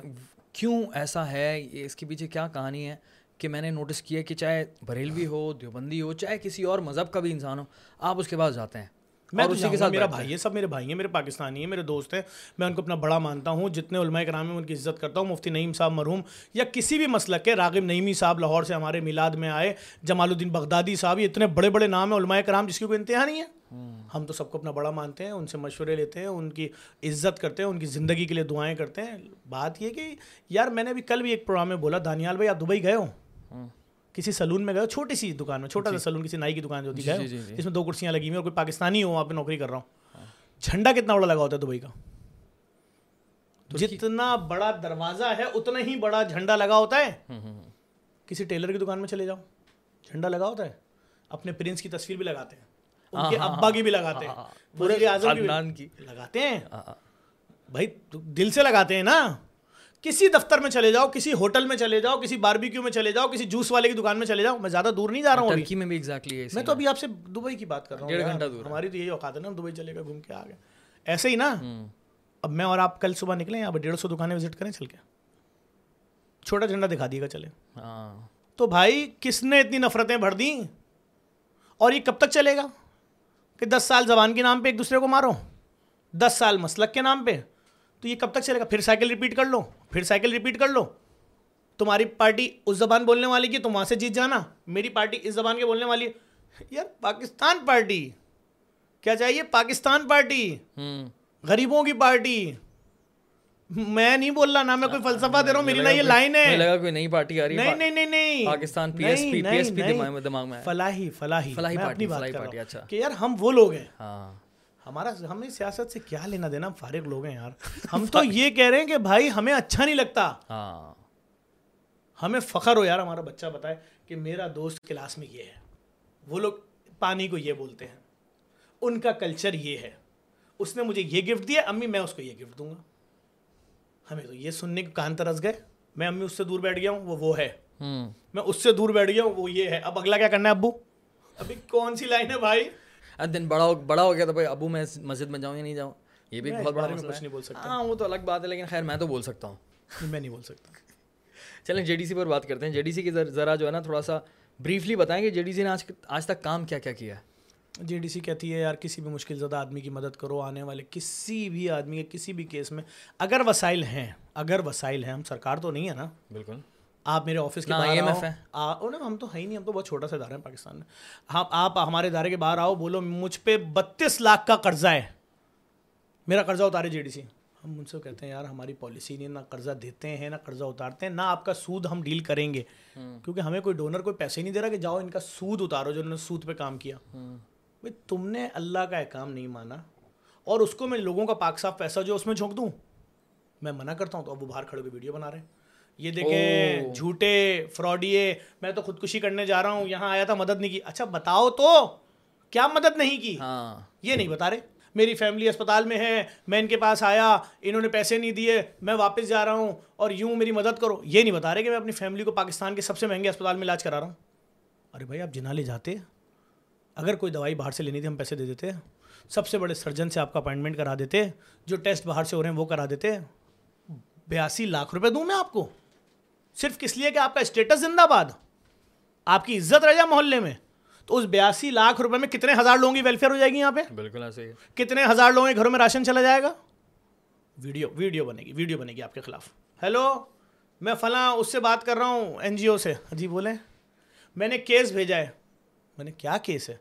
کیوں ایسا ہے؟ اس کے پیچھے کیا کہانی ہے؟ کہ میں نے نوٹس کیا کہ چاہے بریلوی ہو، دیوبندی ہو، چاہے کسی اور مذہب کا بھی انسان ہو، آپ اس کے پاس جاتے ہیں۔ میں اسی کے ساتھ میرا بھائی ہے۔ سب میرے بھائی ہیں میرے پاکستانی ہیں میرے دوست ہیں میں ان کو اپنا بڑا مانتا ہوں۔ جتنے علماء کرام ہیں ان کی عزت کرتا ہوں مفتی نعیم صاحب مرحوم یا کسی بھی مسلک کے راغب نعیمی صاحب لاہور سے ہمارے میلاد میں آئے جمال الدین بغدادی صاحب یہ اتنے بڑے بڑے نام ہیں علماء کرام جس کی کوئی انتہا نہیں ہے۔ ہم تو سب کو اپنا بڑا مانتے ہیں ان سے مشورے لیتے ہیں ان کی عزت کرتے ہیں ان کی زندگی کے لیے دعائیں کرتے ہیں۔ بات یہ کہ یار میں نے ابھی کل بھی ایک پروگرام میں بولا دانیال بھائی آپ دبئی گئے ہو؟ کسی سلون میں گئے چھوٹی سی دکان میں چھوٹا سا سلون کسی نائی کی دکان جو ہوتی ہے جس میں دو کرسیاں لگی ہوئی اور کوئی پاکستانی ہو وہاں پہ نوکری کر رہا ہوں۔ جھنڈا کتنا بڑا لگا ہوتا ہے دبئی کا۔ جتنا بڑا دروازہ ہے اتنا ہی بڑا جھنڈا لگا ہوتا ہے۔ کسی ٹیلر کی دکان میں چلے جاؤ۔ جھنڈا لگا ہوتا ہے۔ اپنے پرنس کی تصویر بھی لگاتے ہیں۔ ان کے ابا کی بھی لگاتے ہیں۔ پورے اعظم کی لگاتے ہیں۔ بھائی دل سے لگاتے ہیں نا۔ کسی دفتر میں چلے جاؤ کسی ہوٹل میں چلے جاؤ کسی باربیکیو میں چلے جاؤ کسی جوس والے کی دکان میں چلے جاؤ میں زیادہ دور نہیں جا رہا ہوں ٹرکی میں بھی ایگزیکٹلی میں تو ابھی آپ سے دبئی کی بات کر رہا ہوں۔ ڈیڑھ گھنٹہ دور ہماری تو یہی اوقات ہے نا دبئی چلے گا گھوم کے آ گئے۔ ایسے ہی نا اب میں اور آپ کل صبح نکلیں اب ڈیڑھ سو دکانیں وزٹ کریں چل کے۔ چھوٹا جھنڈا دکھا دیے گا چلے۔ ہاں۔ تو بھائی کس نے اتنی نفرتیں بھر دیں؟ اور یہ کب تک چلے گا؟ کہ دس سال زبان کے نام پہ ایک دوسرے کو مارو۔ دس سال مسلک کے نام پہ۔ تو یہ کب تک چلے گا؟ پھر سائیکل ریپیٹ کر لو۔ پھر سائیکل ریپیٹ کر لو۔ تمہاری پارٹی اس زبان بولنے والی کی تم وہاں سے جیت جانا۔ میری پارٹی اس زبان کے بولنے والی یار پاکستان پارٹی۔ کیا چاہیے؟ پاکستان پارٹی۔ غریبوں کی پارٹی۔ میں نہیں بول رہا نا میں کوئی فلسفہ دے رہا ہوں میری نا یہ لائن ہے۔ لگا کوئی نئی پارٹی آ رہی نہیں نہیں نہیں نہیں۔ Pakistan P S P P S P دماغ میں فلاحی فلاحی۔ فلاحی میں پارٹی فلاحی پارٹی اچھا۔ کہ یار ہم وہ لوگ ہیں۔ ہاں۔ ہمارا ہمیں سیاست سے کیا لینا دینا؟ ہم فارغ لوگ ہیں یار۔ ہم تو یہ کہہ رہے ہیں کہ بھائی ہمیں اچھا نہیں لگتا۔ ہاں۔ ہمیں فخر ہو یار ہمارا بچہ بتائے کہ میرا دوست کلاس میں یہ ہے۔ وہ لوگ پانی کو یہ بولتے ہیں۔ ان کا کلچر یہ ہے۔ اس نے مجھے یہ گفٹ دیا امی میں اس کو یہ گفٹ دوں گا۔ ہمیں تو یہ سننے کے کان ترس گئے۔ میں امی اس سے دور بیٹھ گیا ہوں وہ وہ ہے۔ میں اس سے دور بیٹھ گیا ہوں وہ یہ ہے۔ اب اگلا کیا کرنا ہے ابو؟ ابھی کون سی لائن ہے بھائی؟ دن بڑا ہو بڑا ہو گیا تو بھائی ابو میں مسجد میں جاؤں یا نہیں جاؤں؟ یہ بھی بہت بڑا کچھ نہیں بول سکتا۔ ہاں وہ تو الگ بات ہے لیکن خیر میں تو بول سکتا ہوں۔ میں نہیں بول سکتا۔ چلیں جے ڈی سی پر بات کرتے ہیں۔ جے ڈی سی کی ذرا جو ہے نا تھوڑا سا بریفلی بتائیں کہ جے ڈی سی نے آج آج تک کام کیا کیا کیا ہے؟ جے ڈی سی کہتی ہے یار کسی بھی مشکل زدہ آدمی کی مدد کرو آنے والے کسی بھی آدمی کے کسی بھی کیس میں اگر وسائل ہیں اگر وسائل ہیں ہم سرکار تو نہیں ہے نا۔ بالکل۔ آپ میرے آفس کے باہر نا ہم تو ہے ہی نہیں ہم تو بہت چھوٹا سا ادارہ ہیں پاکستان میں۔ ہاں آپ ہمارے ادارے کے باہر آؤ بولو مجھ پہ بتیس لاکھ کا قرضہ ہے۔ میرا قرضہ اتارے جے ڈی سی۔ ہم ان سے کہتے ہیں یار ہماری پالیسی نہیں نہ قرضہ دیتے ہیں نہ قرضہ اتارتے ہیں نہ آپ کا سود ہم ڈیل کریں گے۔ کیونکہ ہمیں کوئی ڈونر کوئی پیسے نہیں دے رہا کہ جاؤ ان کا سود اتارو جو انہوں نے سود پہ کام کیا۔ بھائی تم نے اللہ کا احکام نہیں مانا۔ اور اس کو میں لوگوں کا پاک صاف پیسہ جو اس میں جھونک دوں۔ میں منع کرتا ہوں تو اب وہ باہر کھڑے ہوئے ویڈیو بنا رہے ہیں۔ یہ دیکھیں جھوٹے فراڈیے میں تو خودکشی کرنے جا رہا ہوں یہاں آیا تھا مدد نہیں کی۔ اچھا بتاؤ تو کیا مدد نہیں کی؟ ہاں۔ یہ نہیں بتا رہے۔ میری فیملی اسپتال میں ہے میں ان کے پاس آیا انہوں نے پیسے نہیں دیے میں واپس جا رہا ہوں اور یوں میری مدد کرو۔ یہ نہیں بتا رہے کہ میں اپنی فیملی کو پاکستان کے سب سے مہنگے اسپتال میں علاج کرا رہا ہوں۔ ارے بھائی آپ جنا لے جاتے۔ اگر کوئی دوائی باہر سے لینی تھی ہم پیسے دے دیتے۔ سب سے بڑے سرجن سے آپ کا اپائنٹمنٹ کرا دیتے۔ جو ٹیسٹ باہر سے ہو رہے ہیں وہ کرا دیتے۔ بیاسی لاکھ روپے دوں میں آپ کو۔ صرف کس لیے کہ آپ کا اسٹیٹس زندہ باد آپ کی عزت رہ جائے محلے میں۔ تو اس بیاسی لاکھ روپے میں کتنے ہزار لوگوں کی ویلفیئر ہو جائے گی یہاں پہ؟ بالکل ایسے ہی کتنے ہزار لوگوں کے گھروں میں راشن چلا جائے گا؟ ویڈیو ویڈیو بنے گی ویڈیو بنے گی آپ کے خلاف۔ ہیلو میں فلاں اس سے بات کر رہا ہوں این جی او سے۔ جی بولیں۔ میں نے کیس بھیجا ہے۔ میں نے کیا کیس ہے؟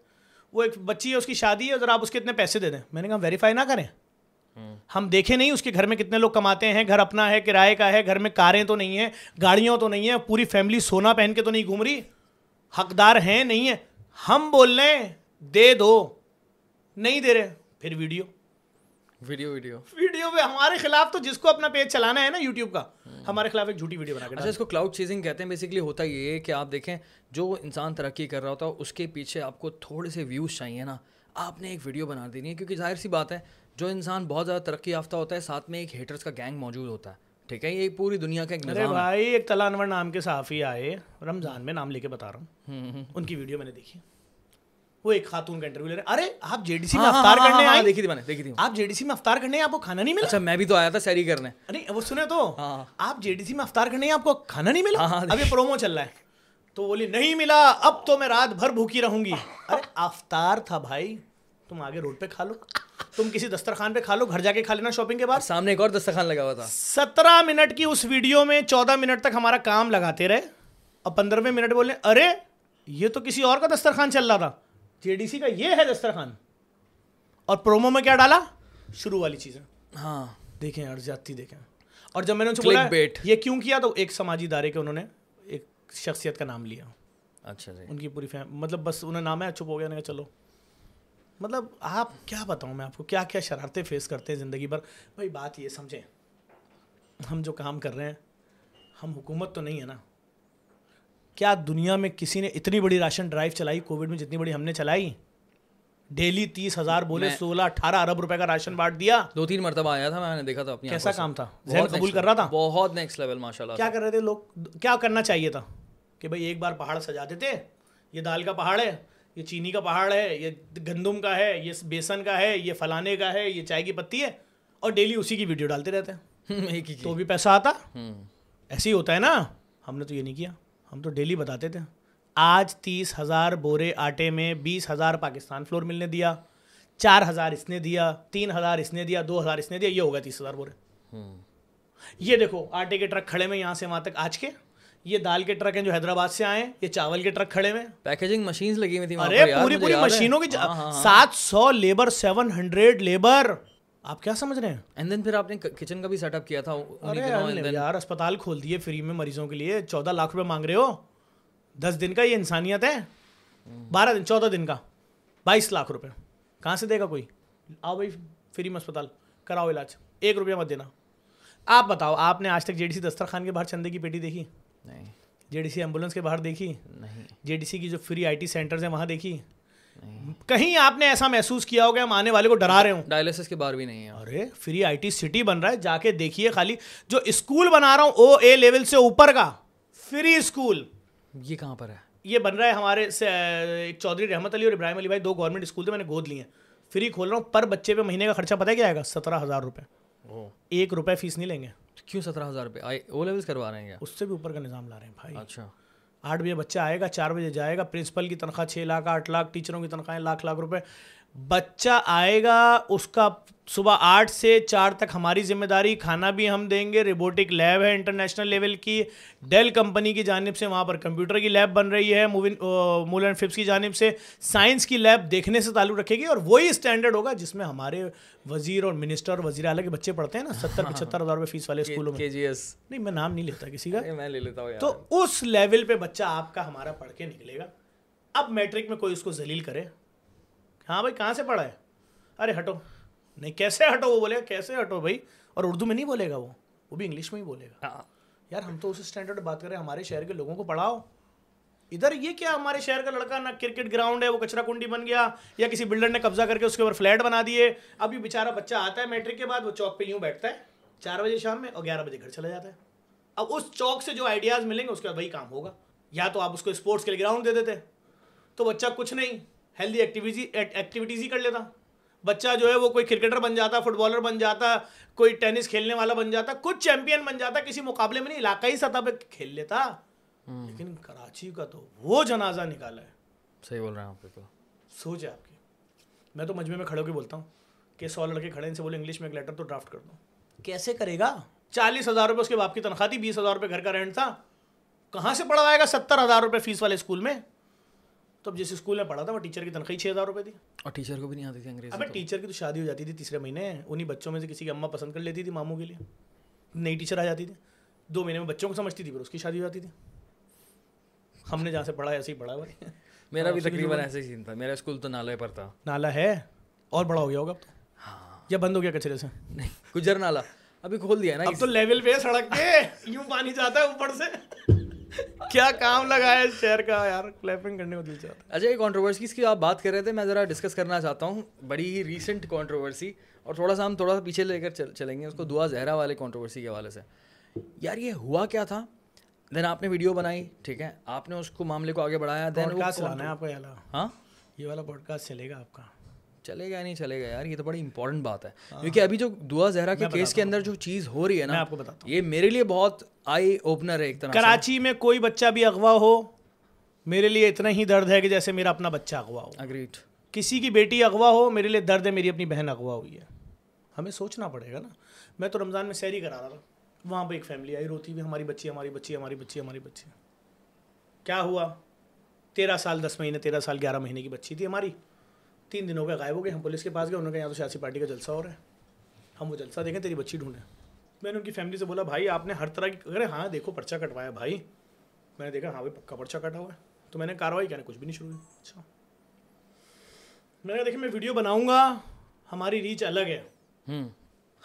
وہ ایک بچی ہے اس کی شادی ہے اگر آپ اس کے اتنے پیسے دے دیں۔ میں نے کہا ویریفائی نہ کریں۔ ہم دیکھیں نہیں اس کے گھر میں کتنے لوگ کماتے ہیں گھر اپنا ہے کرائے کا ہے گھر میں کاریں تو نہیں ہیں گاڑیاں تو نہیں ہیں پوری فیملی سونا پہن کے تو نہیں گھوم رہی؟ حقدار ہیں نہیں ہیں۔ ہم بول رہے ہیں دے دو۔ نہیں دے رہے۔ پھر ویڈیو۔ Video video. ویڈیو پہ ہمارے خلاف تو جس کو اپنا پیج چلانا ہے نا یوٹیوب کا ہمارے خلاف ایک جھوٹی ویڈیو بنا کے اچھا اس کو کلاؤڈ چیزنگ کہتے ہیں۔ بیسکلی ہوتا یہ ہے کہ آپ دیکھیں جو انسان ترقی کر رہا ہوتا ہے اس کے پیچھے آپ کو تھوڑے سے ویوز چاہیے نا۔ آپ نے ایک ویڈیو بنا دینی ہے کیونکہ ظاہر سی بات ہے جو انسان بہت زیادہ ترقی یافتہ ہوتا ہے ساتھ میں ایک ہیٹرس کا گینگ موجود ہوتا ہے۔ ٹھیک ہے؟ یہ پوری دنیا کا ایک نظام بھائی ایک تلا انور نام کے صحافی آئے رمضان میں نام لے کے بتا رہا ہوں۔ ان کی ویڈیو میں نے دیکھی۔ وہ ایک خاتون کا انٹرویو لے رہے ارے آپ جے ڈی سی میں ہاں، افطار ہاں، کرنے ہاں، آئے؟ دیکھی تھی میں نے دیکھی تھی آپ جے ڈی سی میں افطار کرنے آپ کو کھانا نہیں ملا؟ اچھا میں بھی تو آیا تھا سیری کرنے۔ ارے وہ سنے تو۔ آپ جے ڈی سی میں افطار کرنے آپ کو کھانا نہیں ملا؟ اب یہ پرومو چل رہا ہے۔ تو بولی نہیں ملا اب تو میں رات بھر بھوکی رہوں گی۔ ارے افطار تھا بھائی تم آگے روڈ پہ کھا لو۔ تم کسی دسترخوان پہ کھا لو گھر جا کے کھا لینا شاپنگ کے بعد۔ سامنے ایک اور دسترخوان لگا ہوا تھا۔ سترہ منٹ کی اس ویڈیو میں چودہ منٹ تک ہمارا کام لگاتے رہے۔ اور پندرہویں منٹ بولے ارے یہ تو کسی اور کا دسترخوان چل رہا تھا۔ جے ڈی سی کا یہ ہے دسترخوان۔ اور پرومو میں کیا ڈالا؟ شروع والی چیزیں۔ ہاں۔ دیکھیں اور زیادتی دیکھیں۔ اور جب میں نے ان سے بولا. یہ کیوں کیا؟ تو ایک سماجی ادارے کے انہوں نے ایک شخصیت کا نام لیا۔ اچھا جی۔ ان کی پوری فیم مطلب بس انہیں نام ہے چپ ہو گیا نے کہا چلو۔ مطلب آپ کیا بتاؤں میں آپ کو؟ کیا کیا شرارتیں فیس کرتے ہیں زندگی پر بھائی بات یہ سمجھیں ہم جو کام کر رہے ہیں ہم حکومت تو نہیں ہے نا۔ کیا دنیا میں کسی نے اتنی بڑی راشن ڈرائیو چلائی؟ کووڈ میں جتنی بڑی ہم نے چلائی؟ ڈیلی تیس ہزار بولے سولہ اٹھارہ ارب روپے کا راشن بانٹ دیا۔ دو تین مرتبہ آیا تھا میں نے دیکھا تھا اپنی کیسا۔ کام تھا؟ ذہن قبول کر رہا تھا؟ بہت نیکسٹ لیول ماشاء اللہ کیا کر رہے تھے لوگ؟ کیا کرنا چاہیے تھا؟ کہ بھائی ایک بار پہاڑ سجا دیتے یہ دال کا پہاڑ ہے۔ یہ چینی کا پہاڑ ہے یہ گندم کا ہے یہ بیسن کا ہے یہ فلانے کا ہے یہ چائے کی پتی ہے اور ڈیلی اسی کی ویڈیو ڈالتے رہتے ہیں۔ تو بھی پیسہ آتا؟ ایسے ہی ہوتا ہے نا۔ ہم نے تو یہ نہیں کیا۔ ہم تو ڈیلی بتاتے تھے۔ آج تیس ہزار بورے آٹے میں بیس ہزار پاکستان فلور ملنے دیا چار ہزار اس نے دیا تین ہزار اس نے دیا دو ہزار اس نے دیا یہ ہوگا تیس ہزار بورے۔ یہ دیکھو آٹے کے ٹرک کھڑے میں یہاں سے وہاں تک آج کے۔ یہ دال کے ٹرک ہیں جو حیدرآباد سے آئے ہیں یہ چاول کے ٹرک کھڑے میں پیکیجنگ مشینز لگی ہوئی تھی ارے پوری پوری۔ مشینوں کی ہاں، ہاں، ہاں۔ سات سو لیبر سیون ہنڈریڈ لیبر۔ آپ کیا سمجھ رہے ہیں؟ اینڈ دین پھر آپ نے کچن کا بھی سیٹ اپ کیا تھا یار اسپتال کھول دیے فری میں مریضوں کے لیے۔ چودہ لاکھ روپے مانگ رہے ہو۔ دس دن کا یہ انسانیت ہے۔ بارہ دن چودہ دن کا۔ بائیس لاکھ روپے۔ کہاں سے دے گا کوئی؟ آؤ بھائی فری میں اسپتال۔ کراؤ علاج۔ ایک روپیہ مت دینا۔ آپ بتاؤ آپ نے آج تک جے ڈی سی دسترخوان کے باہر چندے کی پیٹی دیکھی؟ نہیں۔ جے ڈی سی ایمبولینس کے باہر دیکھی؟ نہیں۔ جے ڈی سی کی جو فری آئی ٹی سینٹرز ہیں وہاں دیکھی؟ کہیں آپ نے ایسا محسوس کیا ہوگا؟ ہم آنے والے کو ڈرا رہے ہوں۔ ڈائلسس کے بار بھی نہیں ہے۔ ارے فری آئی ٹی سٹی بن رہا ہے۔ جا کے دیکھیے خالی۔ جو اسکول بنا رہا ہوں او اے لیول سے اوپر کا۔ فری اسکول یہ کہاں پر ہے؟ یہ بن رہا ہے ہمارے سے ایک چودھری رحمت علی اور ابراہیم علی بھائی دو گورنمنٹ اسکول تھے میں نے گود لیے۔ ہیں فری کھول رہا ہوں۔ پر بچے پہ مہینے کا خرچہ پتہ کیا آئے گا؟ سترہ ہزار روپے۔ ایک روپے فیس نہیں لیں گے۔ کیوں سترہ ہزار روپے؟ او لیولس کروا رہے ہیں اس سے بھی اوپر کا نظام لا رہے ہیں بھائی۔ اچھا۔ آٹھ بجے بچہ آئے گا چار بجے جائے گا پرنسپل کی تنخواہ چھ لاکھ آٹھ لاکھ ٹیچروں کی تنخواہیں لاکھ لاکھ روپے۔ بچہ آئے گا اس کا صبح آٹھ سے چار تک ہماری ذمہ داری کھانا بھی ہم دیں گے روبوٹک لیب ہے انٹرنیشنل لیول کی ڈیل کمپنی کی جانب سے وہاں پر کمپیوٹر کی لیب بن رہی ہے مول اینڈ فپس کی جانب سے۔ سائنس کی لیب دیکھنے سے تعلق رکھے گی اور وہی اسٹینڈرڈ ہوگا جس میں ہمارے وزیر اور منسٹر اور وزیر اعلیٰ کے بچے پڑھتے ہیں نا ستر پچہتر ہزار روپے فیس والے اسکولوں میں۔ جی نہیں میں نام نہیں لیتا کسی کا۔ میں لے لیتا ہوں تو اس لیول پہ بچہ آپ کا ہمارا پڑھ کے نکلے گا۔ اب میٹرک میں کوئی اس کو ذلیل کرے۔ ہاں بھائی کہاں سے پڑھا ہے؟ ارے ہٹو۔ نہیں کیسے ہٹو؟ وہ بولے گا کیسے ہٹو بھائی؟ اور اردو میں نہیں بولے گا وہ وہ بھی انگلش میں ہی بولے گا۔ ہاں، یار ہم تو اس اسٹینڈرڈ بات کر رہے ہیں ہمارے شہر کے لوگوں کو پڑھاؤ۔ ادھر یہ کیا ہمارے شہر کا لڑکا نہ کرکٹ گراؤنڈ ہے وہ کچرا کنڈی بن گیا یا کسی بلڈر نے قبضہ کر کے اس کے اوپر فلیٹ بنا دیے۔ ابھی بیچارہ بچہ آتا ہے میٹرک کے بعد وہ چوک پہ یوں بیٹھتا ہے چار بجے شام میں اور گیارہ بجے گھر چلا جاتا ہے۔ اب اس چوک سے جو آئیڈیاز ملیں گے اس کا وہی کام ہوگا۔ یا تو آپ اس کو اسپورٹس کے لیے گراؤنڈ دے دیتے۔ تو بچہ کچھ نہیں۔ ہیلدی ایکٹیویٹی ایکٹیویٹیز ہی کر لیتا۔ بچہ جو ہے وہ کوئی کرکٹر بن جاتا فٹ بالر بن جاتا کوئی ٹینس کھیلنے والا بن جاتا کچھ چیمپئن بن جاتا کسی مقابلے میں نہیں علاقائی سطح پہ کھیل لیتا۔ لیکن کراچی کا تو وہ جنازہ نکالا ہے۔ صحیح بول رہے ہیں آپ بالکل سوچ ہے آپ کی۔ میں تو مجمے میں کھڑے ہو کے بولتا ہوں کہ سو لڑکے کھڑے ان سے بولے انگلش میں ایک لیٹر تو ڈرافٹ کر دو۔ کیسے کرے گا؟ چالیس ہزار روپے اس کے باپ کی تنخواہ تھی بیس ہزار روپے گھر کا رینٹ تھا۔ کہاں سے پڑھوائے گا؟ ستر ہزار روپے فیس والے اسکول میں۔ تو اب جس اسکول میں پڑھا تھا وہ ٹیچر کی تنخواہ چھ ہزار روپے تھی۔ اور ٹیچر کو بھی نہیں آتی تھی انگریزی ابے ٹیچر کی تو شادی ہو جاتی تھی تیسرے مہینے۔ انہیں بچوں میں سے کسی کی اماں پسند کر لیتی تھی ماموں کے لیے۔ نئی ٹیچر آ جاتی تھی۔ دو مہینے میں بچوں کو سمجھتی تھی پھر اس کی شادی ہو جاتی تھی۔ ہم نے جہاں سے پڑھا ایسے ہی پڑھا بھائی۔ میرا بھی تقریباً ایسے ہی سین تھا۔ میرا اسکول تو نالے پر تھا۔ نالا ہے؟ اور بڑا ہو گیا ہوگا اب تو؟ ہاں۔ یا بند ہو گیا کچرے سے؟ نہیں گجر نالا ابھی کھول دیا ہے نا اب تو لیول پہ سڑک پہ۔ یوں پانی جاتا ہے اوپر سے۔ کیا کام لگا ہے اس شہر کا یار؟ کلیپنگ کرنے کو دل چاہتا ہے۔ اچھا یہ کانٹروورسیز کی آپ بات کر رہے تھے میں ذرا ڈسکس کرنا چاہتا ہوں۔ بڑی ہی ریسنٹ کانٹروورسی اور تھوڑا سا ہم تھوڑا سا پیچھے لے کر چلیں گے۔ اس کو دعا زہرا والے کانٹروورسی کے حوالے سے۔ یار یہ ہوا کیا تھا؟ دین آپ نے ویڈیو بنائی ٹھیک ہے؟ آپ نے اس کو معاملے کو آگے بڑھایا دین چلانا ہے آپ والا ہاں؟ یہ والا پوڈ کاسٹ چلے گا آپ کا۔ چلے گا نہیں چلے گا یار یہ تو بڑی امپورٹنٹ بات ہے۔ کیونکہ ابھی جو دعا زہرا کے کیس کے اندر جو چیز ہو رہی ہے نا آپ کو بتاتا یہ میرے لیے بہت آئی اوپنر ہے ایک طرح کراچی میں کوئی بچہ بھی اغوا ہو میرے لیے اتنا ہی درد ہے کہ جیسے میرا اپنا بچہ اغوا ہو۔ اگریڈ کسی کی بیٹی اغوا ہو میرے لیے درد ہے میری اپنی بہن اغوا ہوئی ہے۔ ہمیں سوچنا پڑے گا نا۔ میں تو رمضان میں سیری کرا رہا تھا۔ وہاں پہ ایک فیملی آئی روتی ہوئی ہماری بچی ہماری بچی ہماری بچی ہماری بچی۔ کیا ہوا؟ تیرہ سال دس مہینے تیرہ سال گیارہ مہینے کی بچی تھی ہماری۔ تین دنوں کے غائب ہو گئے ہم پولیس کے پاس گئے انہوں نے کہا یہاں تو سیاسی پارٹی کا جلسہ ہو رہا ہے۔ ہم وہ جلسہ دیکھیں تیری بچی ڈھونڈیں۔ میں نے ان کی فیملی سے بولا بھائی آپ نے ہر طرح کی ارے ہاں دیکھو پرچہ کٹوایا بھائی۔ میں نے دیکھا ہاں بھائی پکا پرچہ کٹا ہوا ہے۔ تو میں نے کاروائی کیا کچھ بھی نہیں شروع ہوئی اچھا۔ میں نے دیکھا میں ویڈیو بناؤں گا ہماری ریچ الگ ہے۔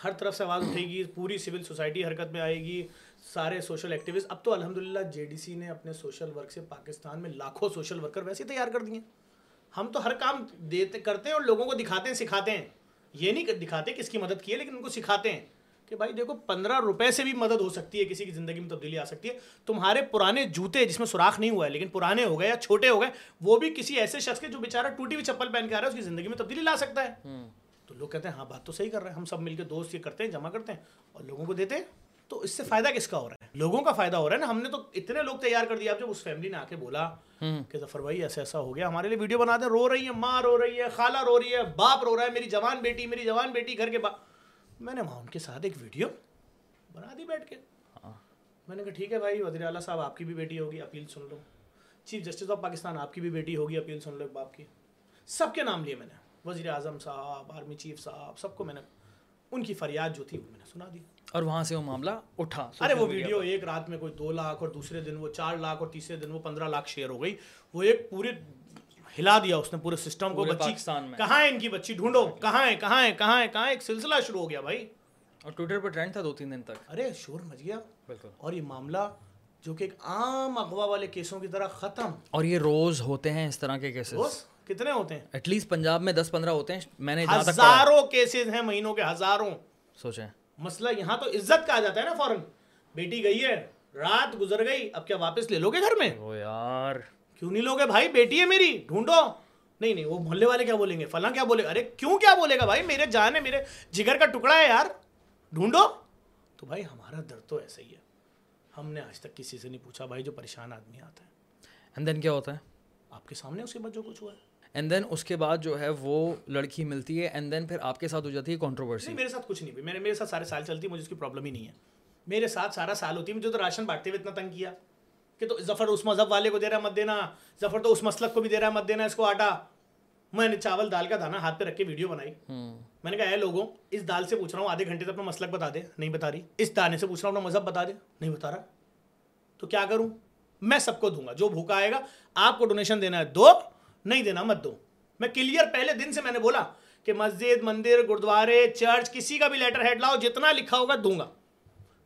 ہر طرف سے آواز اٹھے گی پوری سول سوسائٹی حرکت میں آئے گی سارے سوشل ایکٹیوسٹ اب تو الحمد للہ جے ڈی سی نے اپنے سوشل ورک سے پاکستان میں لاکھوں سوشل ورکر ویسے تیار کر دیے۔ ہم تو ہر کام دیتے کرتے ہیں اور لوگوں کو دکھاتے ہیں سکھاتے ہیں۔ یہ نہیں دکھاتے کس کی مدد کی ہے لیکن ان کو سکھاتے ہیں کہ بھائی دیکھو پندرہ روپے سے بھی مدد ہو سکتی ہے کسی کی زندگی میں تبدیلی آ سکتی ہے۔ تمہارے پرانے جوتے جس میں سوراخ نہیں ہوا ہے لیکن پرانے ہو گئے یا چھوٹے ہو گئے وہ بھی کسی ایسے شخص کے جو بیچارہ ٹوٹی ہوئی چپل پہن کے آ رہا ہے اس کی زندگی میں تبدیلی لا سکتا ہے۔ تو لوگ کہتے ہیں ہاں بات تو صحیح کر رہے ہیں ہم سب مل کے دوست یہ کرتے ہیں جمع کرتے ہیں اور لوگوں کو دیتے ہیں۔ تو اس سے فائدہ کس کا ہو رہا ہے؟ لوگوں کا فائدہ ہو رہا ہے نا ہم نے تو اتنے لوگ تیار کر دیا اب جب اس فیملی نے آ کے بولا کہ ظفر بھائی ایسا ایسا ہو گیا ہمارے لیے ویڈیو بنا دیں رو رہی ہے ماں رو رہی ہے خالہ رو رہی ہے باپ رو رہا ہے میری جوان بیٹی میری جوان بیٹی گھر کے باپ میں نے وہاں ان کے ساتھ ایک ویڈیو بنا دی بیٹھ کے۔ میں نے کہا ٹھیک ہے بھائی وزیر اعلیٰ صاحب آپ کی بھی بیٹی ہوگی اپیل سن لو۔ چیف جسٹس آف پاکستان آپ کی بھی بیٹی ہوگی اپیل سن لو ایک باپ کی۔ سب کے نام لیے میں نے وزیر اعظم صاحب آرمی چیف صاحب سب کو میں نے ان کی فریاد جو تھی وہ میں نے سنا دی۔ اور وہاں سے وہ معاملہ اٹھا ارے وہ ویڈیو ایک رات میں کوئی دو لاکھ اور دوسرے دن وہ چار لاکھ اور تیسرے دن وہ پندرہ لاکھ شیئر ہو گئی۔ وہ ایک پورے ہلا دیا اس نے پورے سسٹم کو پاکستان میں۔ کہاں ہے ان کی بچی؟ ڈھونڈو۔ کہاں ہے کہاں ہے کہاں ہے کہاں ایک سلسلہ شروع ہو گیا بھائی۔ اور ٹویٹر پہ ٹرینڈ تھا دو تین دن تک۔ ارے شور مچ گیا۔ بالکل۔ اور یہ معاملہ جو کہ ایک عام اغوا والے کیسوں کی طرح ختم۔ اور یہ روز ہوتے ہیں اس طرح کے کیسز کتنے ہوتے ہیں؟ ایٹ لیسٹ پنجاب میں دس پندرہ ہوتے ہیں۔ میں نے ہزاروں کیسز ہیں مہینوں کے ہزاروں۔ سوچیں۔ مسئلہ یہاں تو عزت کا آ جاتا ہے نا فوراً۔ بیٹی گئی ہے رات گزر گئی اب کیا واپس لے لو گے گھر میں؟ وہ یار۔ کیوں نہیں لوگے بھائی؟ بیٹی ہے میری ڈھونڈو۔ نہیں نہیں وہ محلے والے کیا بولیں گے؟ فلاں کیا بولے گا؟ ارے کیوں کیا بولے گا بھائی؟ میرے جان ہے میرے جگر کا ٹکڑا ہے یار۔ ڈھونڈو۔ تو بھائی ہمارا درد تو ایسا ہی ہے۔ ہم نے آج تک کسی سے نہیں پوچھا بھائی جو پریشان آدمی آتا ہے۔ اینڈ دین کیا ہوتا ہے؟ آپ کے سامنے اس کے بعد جو کچھ ہوا ہے۔ اینڈ دین اس کے بعد جو ہے وہ لڑکی ملتی ہے اینڈ دین پھر آپ کے ساتھ ہو جاتی ہے کانٹروورسی میرے ساتھ کچھ نہیں ہوئی۔ میرے میرے ساتھ سارے سال چلتی ہے مجھے اس کی پرابلم ہی نہیں ہے۔ میرے ساتھ سارا سال ہوتی ہے مجھے تو راشن بانٹتے ہوئے اتنا تنگ کیا کہ تو ظفر اس مذہب والے کو دے رہا مت دینا۔ ظفر تو اس مسلک کو بھی دے رہا مت دینا اس کو آٹا۔ میں نے چاول دال کا دانا ہاتھ پہ رکھ کے ویڈیو بنائی۔ میں نے کہا اے لوگوں اس دال سے پوچھ رہا ہوں آدھے گھنٹے سے اپنا مسلک بتا دے۔ نہیں بتا رہی۔ اس دانے سے پوچھ رہا ہوں اپنا مذہب بتا دے۔ نہیں بتا رہا۔ تو کیا کروں؟ میں سب کو دوں گا۔ جو بھوکا آئے گا آپ کو ڈونیشن دینا ہے۔ دو نہیں دینا مت دو۔ میں کلیئر پہلے دن سے میں نے بولا کہ مسجد، مندر، گردوارے، چرچ، کسی کا بھی لیٹر ہیڈ لاؤ، جتنا لکھا ہوگا دوں گا۔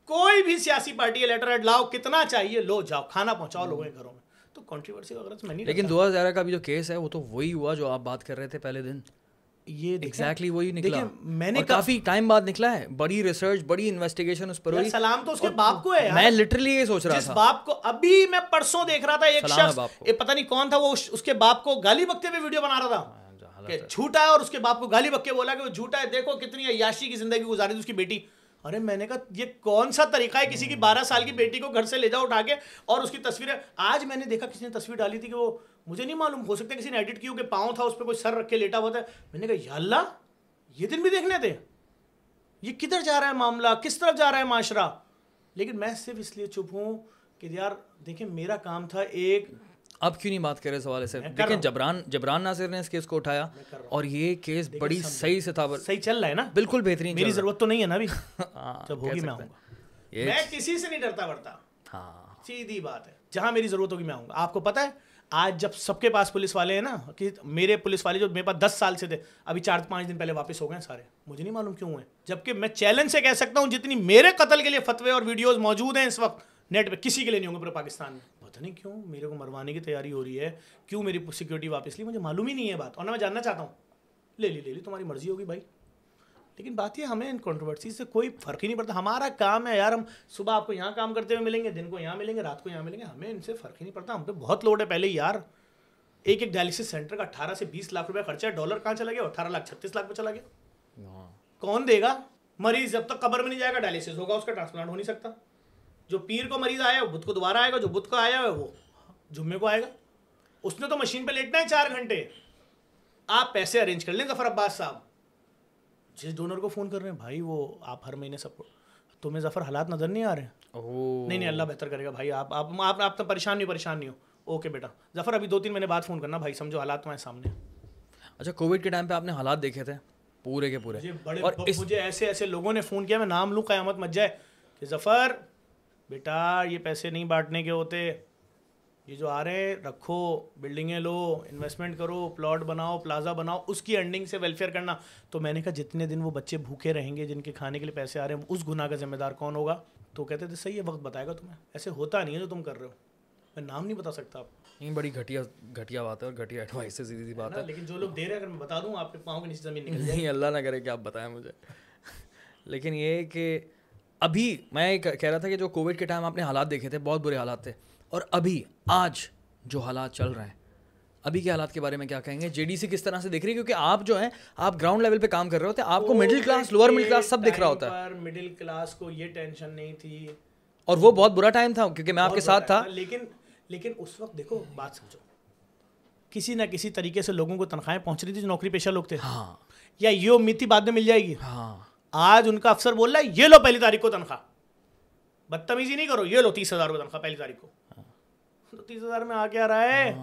کوئی بھی سیاسی پارٹی لیٹر ہیڈ لاؤ، کتنا چاہیے، لو جاؤ، کھانا پہنچاؤ لوگوں کے گھروں میں۔ تو کانٹریورسی کا غرض میں نہیں لیکن دو ہزار کا بھی جو کیس ہے، وہ تو وہی ہوا جو آپ بات کر رہے تھے پہلے دن۔ یہ ایگزیکٹلی وہی نکلا۔ میں نے کافی ٹائم بعد نکلا ہے۔ بڑی ریسرچ بڑی انویسٹیگیشن اس پر ہوئی۔ سلام تو اس کے باپ کو ہے میں لٹرلی یہ سوچ رہا جس تھا۔ باپ کو ابھی میں پرسوں دیکھ رہا تھا ایک شخص پتہ نہیں کون تھا وہ اس کے باپ کو گالی بکتے ہوئے ویڈیو بنا رہا تھا۔ کہ جھوٹا ہے اور اس کے باپ کو گالی بک کے بولا کہ وہ جھوٹا ہے۔ دیکھو کتنی عیاشی کی زندگی گزاری اس کی بیٹی۔ ارے میں نے کہا یہ کون سا طریقہ ہے؟ کسی کی بارہ سال کی بیٹی کو گھر سے لے جاؤ اٹھا کے اور اس کی تصویریں۔ آج میں نے دیکھا کسی نے تصویر ڈالی تھی کہ وہ مجھے نہیں معلوم ہو سکتا کسی نے ایڈٹ کی ہو کہ پاؤں تھا اس پہ کوئی سر رکھ کے لیٹا ہوا تھا۔ میں نے کہا یا اللہ یہ دن بھی دیکھنے تھے۔ یہ کدھر جا رہا ہے معاملہ؟ کس طرف جا رہا ہے معاشرہ؟ لیکن میں صرف اس لیے چپ ہوں کہ یار دیکھیں میرا کام تھا ایک۔ اب کیوں نہیں بات کرے اس حوالے سے؟ دیکھیں جبران جبران ناصر نے اس کیس کو اٹھایا اور یہ کیس بڑی صحیح سے تھا۔ صحیح چل رہا ہے نا؟ بالکل بہترین میری ضرورت تو نہیں ہے نا ابھی۔ ہاں جب ہوگی میں آؤں گا۔ میں کسی سے نہیں ڈرتا ورتا۔ ہاں۔ سیدھی بات ہے۔ جہاں میری ضرورت ہوگی میں آؤں گا۔ آپ کو پتا ہے آج جب سب کے پاس پولیس والے ہیں نا، کہ میرے پولیس والے جو میرے پاس دس سال سے تھے، ابھی چار پانچ دن پہلے واپس ہو گئے ہیں سارے۔ مجھے نہیں معلوم کیوں ہوئے جبکہ میں چیلنج سے کہہ سکتا ہوں، جتنی میرے قتل کے لیے فتوے اور ویڈیوز موجود ہیں اس وقت، نیٹ پہ کسی کے لیے نہیں ہوں گے پورے پاکستان میں۔ پتہ نہیں کیوں، میرے کو مروانے کی تیاری ہو رہی ہے۔ کیوں میری سیکورٹی واپس لی؟ مجھے معلوم ہی نہیں ہے بات۔ اور نہ میں جاننا چاہتا ہوں۔ لے لی لے لی، تمہاری مرضی ہوگی بھائی۔ لیکن بات یہ ہمیں ان کنٹروورسی سے کوئی فرق ہی نہیں پڑتا۔ ہمارا کام ہے یار ہم صبح آپ کو یہاں کام کرتے ہوئے ملیں گے دن کو یہاں ملیں گے رات کو یہاں ملیں گے۔ ہمیں ان سے فرق ہی نہیں پڑتا۔ ہم پہ بہت لوڈ ہے پہلے یار ایک ایک ڈائلسس سینٹر کا اٹھارہ سے بیس لاکھ روپے خرچہ ہے۔ ڈالر کہاں چلا گیا؟ اٹھارہ لاکھ چھتیس لاکھ پہ چلا گیا۔ ہاں۔ کون دے گا؟ مریض جب تک قبر میں نہیں جائے گا ڈائلسس ہوگا اس کا ٹرانسپلانٹ ہو نہیں سکتا۔ جو پیر کو مریض آیا وہ بدھ کو دوبارہ آئے گا جو بدھ کو آیا ہے وہ جمعے کو آئے گا۔ اس نے تو مشین پہ لیٹنا ہے چار گھنٹے۔ آپ پیسے ارینج کر لیں ظفر عباس صاحب۔ جس ڈونر کو فون کر رہے ہیں بھائی وہ آپ ہر مہینے سب تمہیں ظفر حالات نظر نہیں آ رہے؟ ہیں نہیں نہیں اللہ بہتر کرے گا بھائی آپ آپ آپ آپ تو پریشان نہیں ہو پریشان نہیں ہو۔ اوکے بیٹا۔ ظفر ابھی دو تین مہینے بعد فون کرنا بھائی سمجھو حالات تمہارے سامنے۔ اچھا کووڈ کے ٹائم پہ آپ نے حالات دیکھے تھے؟ پورے کے پورے۔ اور مجھے ایسے ایسے لوگوں نے فون کیا میں نام لوں قیامت مچ جائے کہ ظفر بیٹا یہ پیسے نہیں بانٹنے کے ہوتے۔ یہ جو آ رہے ہیں رکھو بلڈنگیں لو انویسٹمنٹ کرو پلاٹ بناؤ پلازا بناؤ اس کی انڈنگ سے ویلفیئر کرنا۔ تو میں نے کہا جتنے دن وہ بچے بھوکے رہیں گے جن کے کھانے کے لیے پیسے آ رہے ہیں اس گناہ کا ذمہ دار کون ہوگا؟ تو کہتے تھے صحیح ہے وقت بتائے گا تمہیں۔ ایسے ہوتا نہیں ہے جو تم کر رہے ہو۔ میں نام نہیں بتا سکتا آپ نہیں بڑی گھٹیا گھٹیا بات ہے اور گھٹیا ایڈوائس سے سیدھی سی بات ہے۔ لیکن جو لوگ دے رہے ہیں اگر میں بتا دوں آپ کے پاؤں کے نیچے زمین نکل نہیں اللہ نہ کرے کہ آپ بتائیں مجھے۔ لیکن یہ کہ ابھی میں کہہ رہا تھا کہ جو کووڈ کے ٹائم آپ نے حالات دیکھے تھے بہت برے حالات تھے۔ اور ابھی آج جو حالات چل رہے ہیں ابھی کے حالات کے بارے میں کیا کہیں گے؟ جے ڈی سی کس طرح سے دیکھ رہی ہے؟ کیونکہ آپ جو ہیں آپ گراؤنڈ لیول پہ کام کر رہے ہوتے ہیں آپ کو middle class lower middle class سب دکھ رہا ہوتا ہے۔ مڈل کلاس کو یہ ٹینشن نہیں تھی۔ اور وہ بہت برا ٹائم تھا کیونکہ میں آپ کے ساتھ تھا۔ لیکن لیکن اس وقت دیکھو بات سمجھو۔ کسی نہ کسی طریقے سے لوگوں کو تنخواہیں پہنچ رہی تھی جو نوکری پیشہ لوگ تھے۔ ہاں۔ یا یہ امید تھی بعد میں مل جائے گی۔ ہاں۔ آج ان کا افسر بول رہا ہے یہ لو پہلی تاریخ کو تنخواہ۔ بدتمیزی نہیں کرو یہ لو تیس ہزار روپے تنخواہ پہلی تاریخ کو۔ تو تیس ہزار میں آ کے آ رہا ہے۔